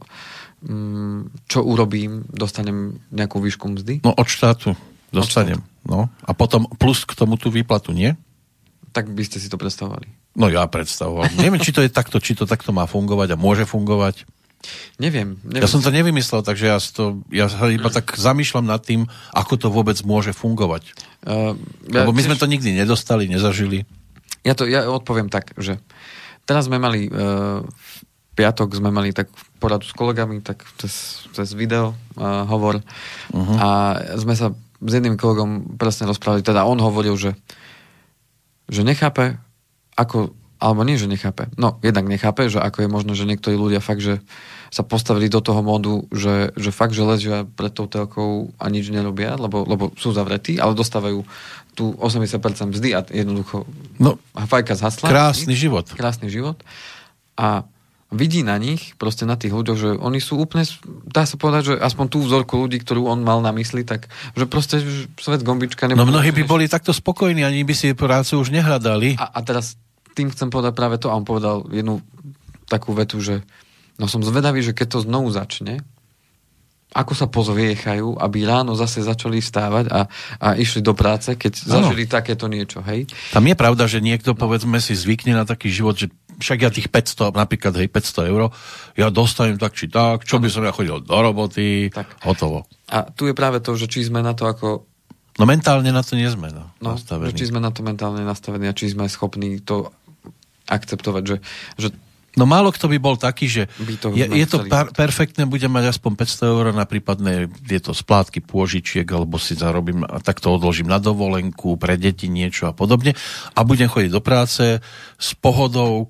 um, čo urobím, dostanem nejakú výšku mzdy? No, od štátu dostanem. No. A potom plus k tomu tú výplatu, nie? Tak by ste si to predstavovali. No ja predstavoval. Neviem, či to je takto, či to takto má fungovať a môže fungovať. Neviem, neviem. Ja som to nevymyslel, takže ja, to, ja iba tak zamýšľam nad tým, ako to vôbec môže fungovať. Uh, ja Lebo my tiež... sme to nikdy nedostali, nezažili. Ja to ja odpoviem tak, že teraz sme mali uh, v piatok sme mali tak poradu s kolegami, tak cez, cez video uh, hovor uh-huh. a sme sa s jedným kolegom presne rozprávali, teda on hovoril, že, že nechápe, ako, alebo nie, že nechápe, no jednak nechápe, že ako je možné, že niektorí ľudia fakt, že sa postavili do toho modu, že, že fakt, že ležia pred tou telkou a nič nerobia, lebo, lebo sú zavretí, ale dostávajú tu 80% mzdy a jednoducho no, fajka zhasla. Krásny život. Krásny život. A vidí na nich, proste na tých ľuďoch, že oni sú úplne, dá sa povedať, že aspoň tú vzorku ľudí, ktorú on mal na mysli, tak že proste že svet gombička No mnohí by boli takto spokojní, ani by si prácu už nehľadali. A, a teraz tým chcem povedať práve to, a on povedal jednu takú vetu, že no som zvedavý, že keď to znovu začne, ako sa pozviechajú, aby ráno zase začali stávať a, a išli do práce, keď ano. zažili takéto niečo, hej? Tam je pravda, že niekto, povedzme, si zvykne na taký život, že však ja tých 500, napríklad hej, 500 eur, ja dostanem tak či tak, čo by som ja chodil do roboty, tak. hotovo. A tu je práve to, že či sme na to ako... No mentálne na to nie sme no, no, nastavení. Či sme na to mentálne nastavení a či sme schopní to akceptovať, že, že No málo kto by bol taký, že to je, je to per, perfektné, budem mať aspoň 500 eur na prípadné tieto splátky pôžičiek, alebo si zarobím a takto odložím na dovolenku, pre deti niečo a podobne. A budem chodiť do práce s pohodou,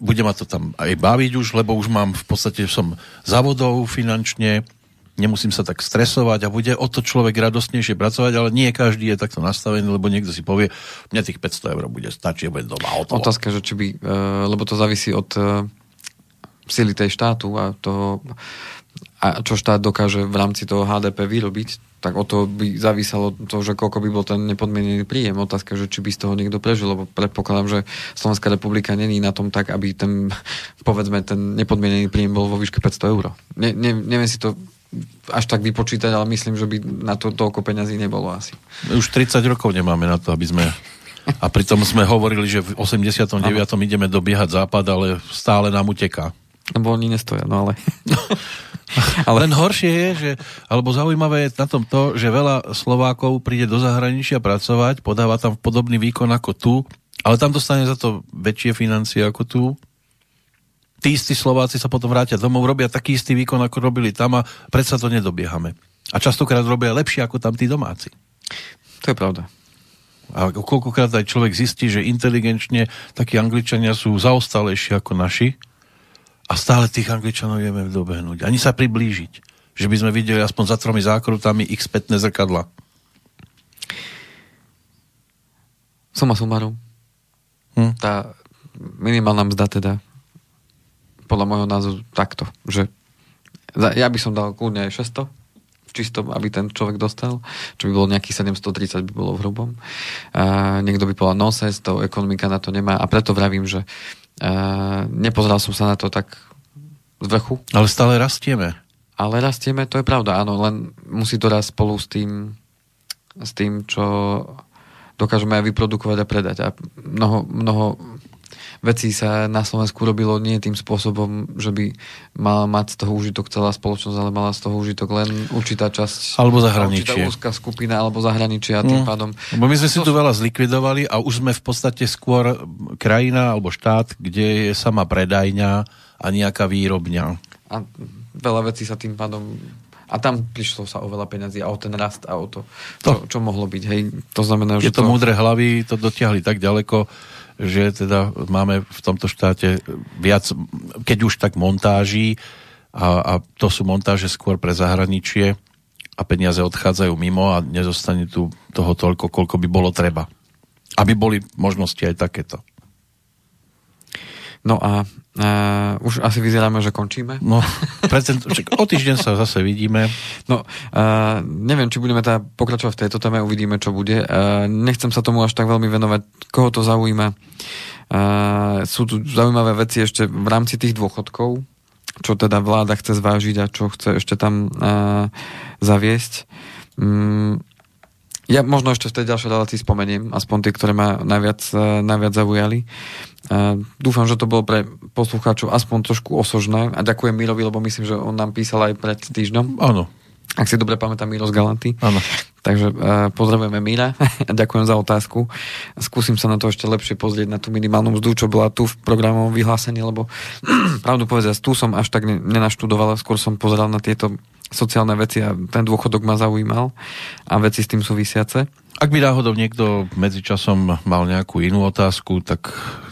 bude ma to tam aj baviť už, lebo už mám v podstate, som závodov finančne, nemusím sa tak stresovať a bude o to človek radostnejšie pracovať, ale nie každý je takto nastavený, lebo niekto si povie, mne tých 500 eur bude stačiť, bude doma hotovo. Otázka, že či by, e, lebo to závisí od e, sily tej štátu a toho, a čo štát dokáže v rámci toho HDP vyrobiť, tak o to by závisalo to, že koľko by bol ten nepodmienený príjem. Otázka, že či by z toho niekto prežil, lebo predpokladám, že Slovenská republika není na tom tak, aby ten, povedzme, ten nepodmienený príjem bol vo výške 500 eur. Ne, ne, neviem si to až tak vypočítať, ale myslím, že by na to toľko peňazí nebolo asi. Už 30 rokov nemáme na to, aby sme... A pritom sme hovorili, že v 89. ideme dobiehať západ, ale stále nám uteká. Lebo oni nestoja, no ale... Ale len horšie je, že, alebo zaujímavé je na tom to, že veľa Slovákov príde do zahraničia pracovať, podáva tam podobný výkon ako tu, ale tam dostane za to väčšie financie ako tu. Tí istí Slováci sa potom vrátia domov, robia taký istý výkon, ako robili tam a predsa to nedobiehame. A častokrát robia lepšie ako tam tí domáci. To je pravda. A koľkokrát aj človek zistí, že inteligenčne takí Angličania sú zaostalejší ako naši, a stále tých Angličanov vieme dobehnúť. Ani sa priblížiť. Že by sme videli aspoň za tromi zákrutami ich spätné zrkadla. Suma sumarum. Hm? Tá minimálna mzda teda podľa môjho názoru takto, že ja by som dal kľudne aj 600 čisto, aby ten človek dostal, čo by bolo nejakých 730 by bolo v hrubom. A niekto by povedal, no sa to ekonomika na to nemá a preto vravím, že a nepozeral som sa na to tak z vrchu, Ale stále rastieme. ale rastieme, to je pravda, áno, len musí to rast spolu s tým, s tým, čo dokážeme aj vyprodukovať a predať. A mnoho, mnoho vecí sa na Slovensku robilo nie tým spôsobom, že by mala mať z toho užitok celá spoločnosť, ale mala z toho užitok len určitá časť. Alebo Určitá zahraničie. úzka skupina, alebo zahraničie a tým Mm. pádom... Lebo my sme si tu veľa zlikvidovali a už sme v podstate skôr krajina alebo štát, kde je sama predajňa a nejaká výrobňa. A veľa vecí sa tým pádom... A tam prišlo sa o veľa peňazí a o ten rast a o to, To. čo, čo mohlo byť. Hej, to znamená, Je že to múdre hlavy, to dotiahli tak ďaleko, že teda máme v tomto štáte viac, keď už tak montáží a, a to sú montáže skôr pre zahraničie a peniaze odchádzajú mimo a nezostane tu toho toľko, koľko by bolo treba. Aby boli možnosti aj takéto. No a, a už asi vyzeráme, že končíme. No, precent, však o týždeň sa zase vidíme. No, uh, neviem, či budeme teda pokračovať v tejto téme, uvidíme, čo bude. Uh, nechcem sa tomu až tak veľmi venovať, koho to zaujíma. Uh, sú tu zaujímavé veci ešte v rámci tých dôchodkov, čo teda vláda chce zvážiť a čo chce ešte tam uh, zaviesť. Um, ja možno ešte v tej ďalšej relácii spomeniem, aspoň tie, ktoré ma najviac, uh, najviac zaujali. Dúfam, že to bolo pre poslucháčov aspoň trošku osožné a ďakujem Mirovi, lebo myslím, že on nám písal aj pred týždňom. Áno, Ak si dobre pamätám, Miro z Galanty. áno. Takže uh, pozdravujeme Míra a ďakujem za otázku. Skúsim sa na to ešte lepšie pozrieť, na tú minimálnu mzdu, čo bola tu v programovom vyhlásení, lebo pravdu povedať, tu som až tak ne- nenaštudoval, skôr som pozeral na tieto sociálne veci a ten dôchodok ma zaujímal a veci s tým súvisiace. Ak by náhodou niekto medzičasom mal nejakú inú otázku, tak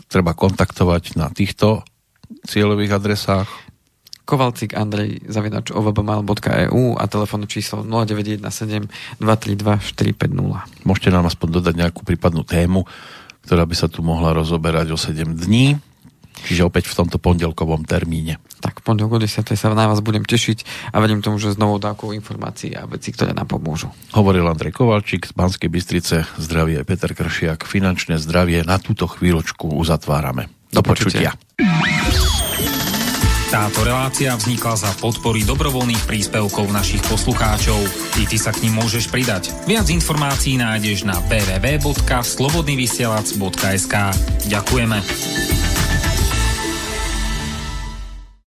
treba kontaktovať na týchto cieľových adresách. Kovalcik Andrej zavinač ovbmail.eu a telefónne číslo 0917 232 450. Môžete nám aspoň dodať nejakú prípadnú tému, ktorá by sa tu mohla rozoberať o 7 dní. Čiže opäť v tomto pondelkovom termíne. Tak pondelok o 10. sa na vás budem tešiť a verím tomu, že s novou dávkou informácií a veci, ktoré nám pomôžu. Hovoril Andrej Kovalčík z Banskej Bystrice, zdravie Peter Kršiak, finančné zdravie na túto chvíľočku uzatvárame. Do, Do počutia. počutia. Táto relácia vznikla za podpory dobrovoľných príspevkov našich poslucháčov. I ty sa k ním môžeš pridať. Viac informácií nájdeš na www.slobodnyvysielac.sk Ďakujeme.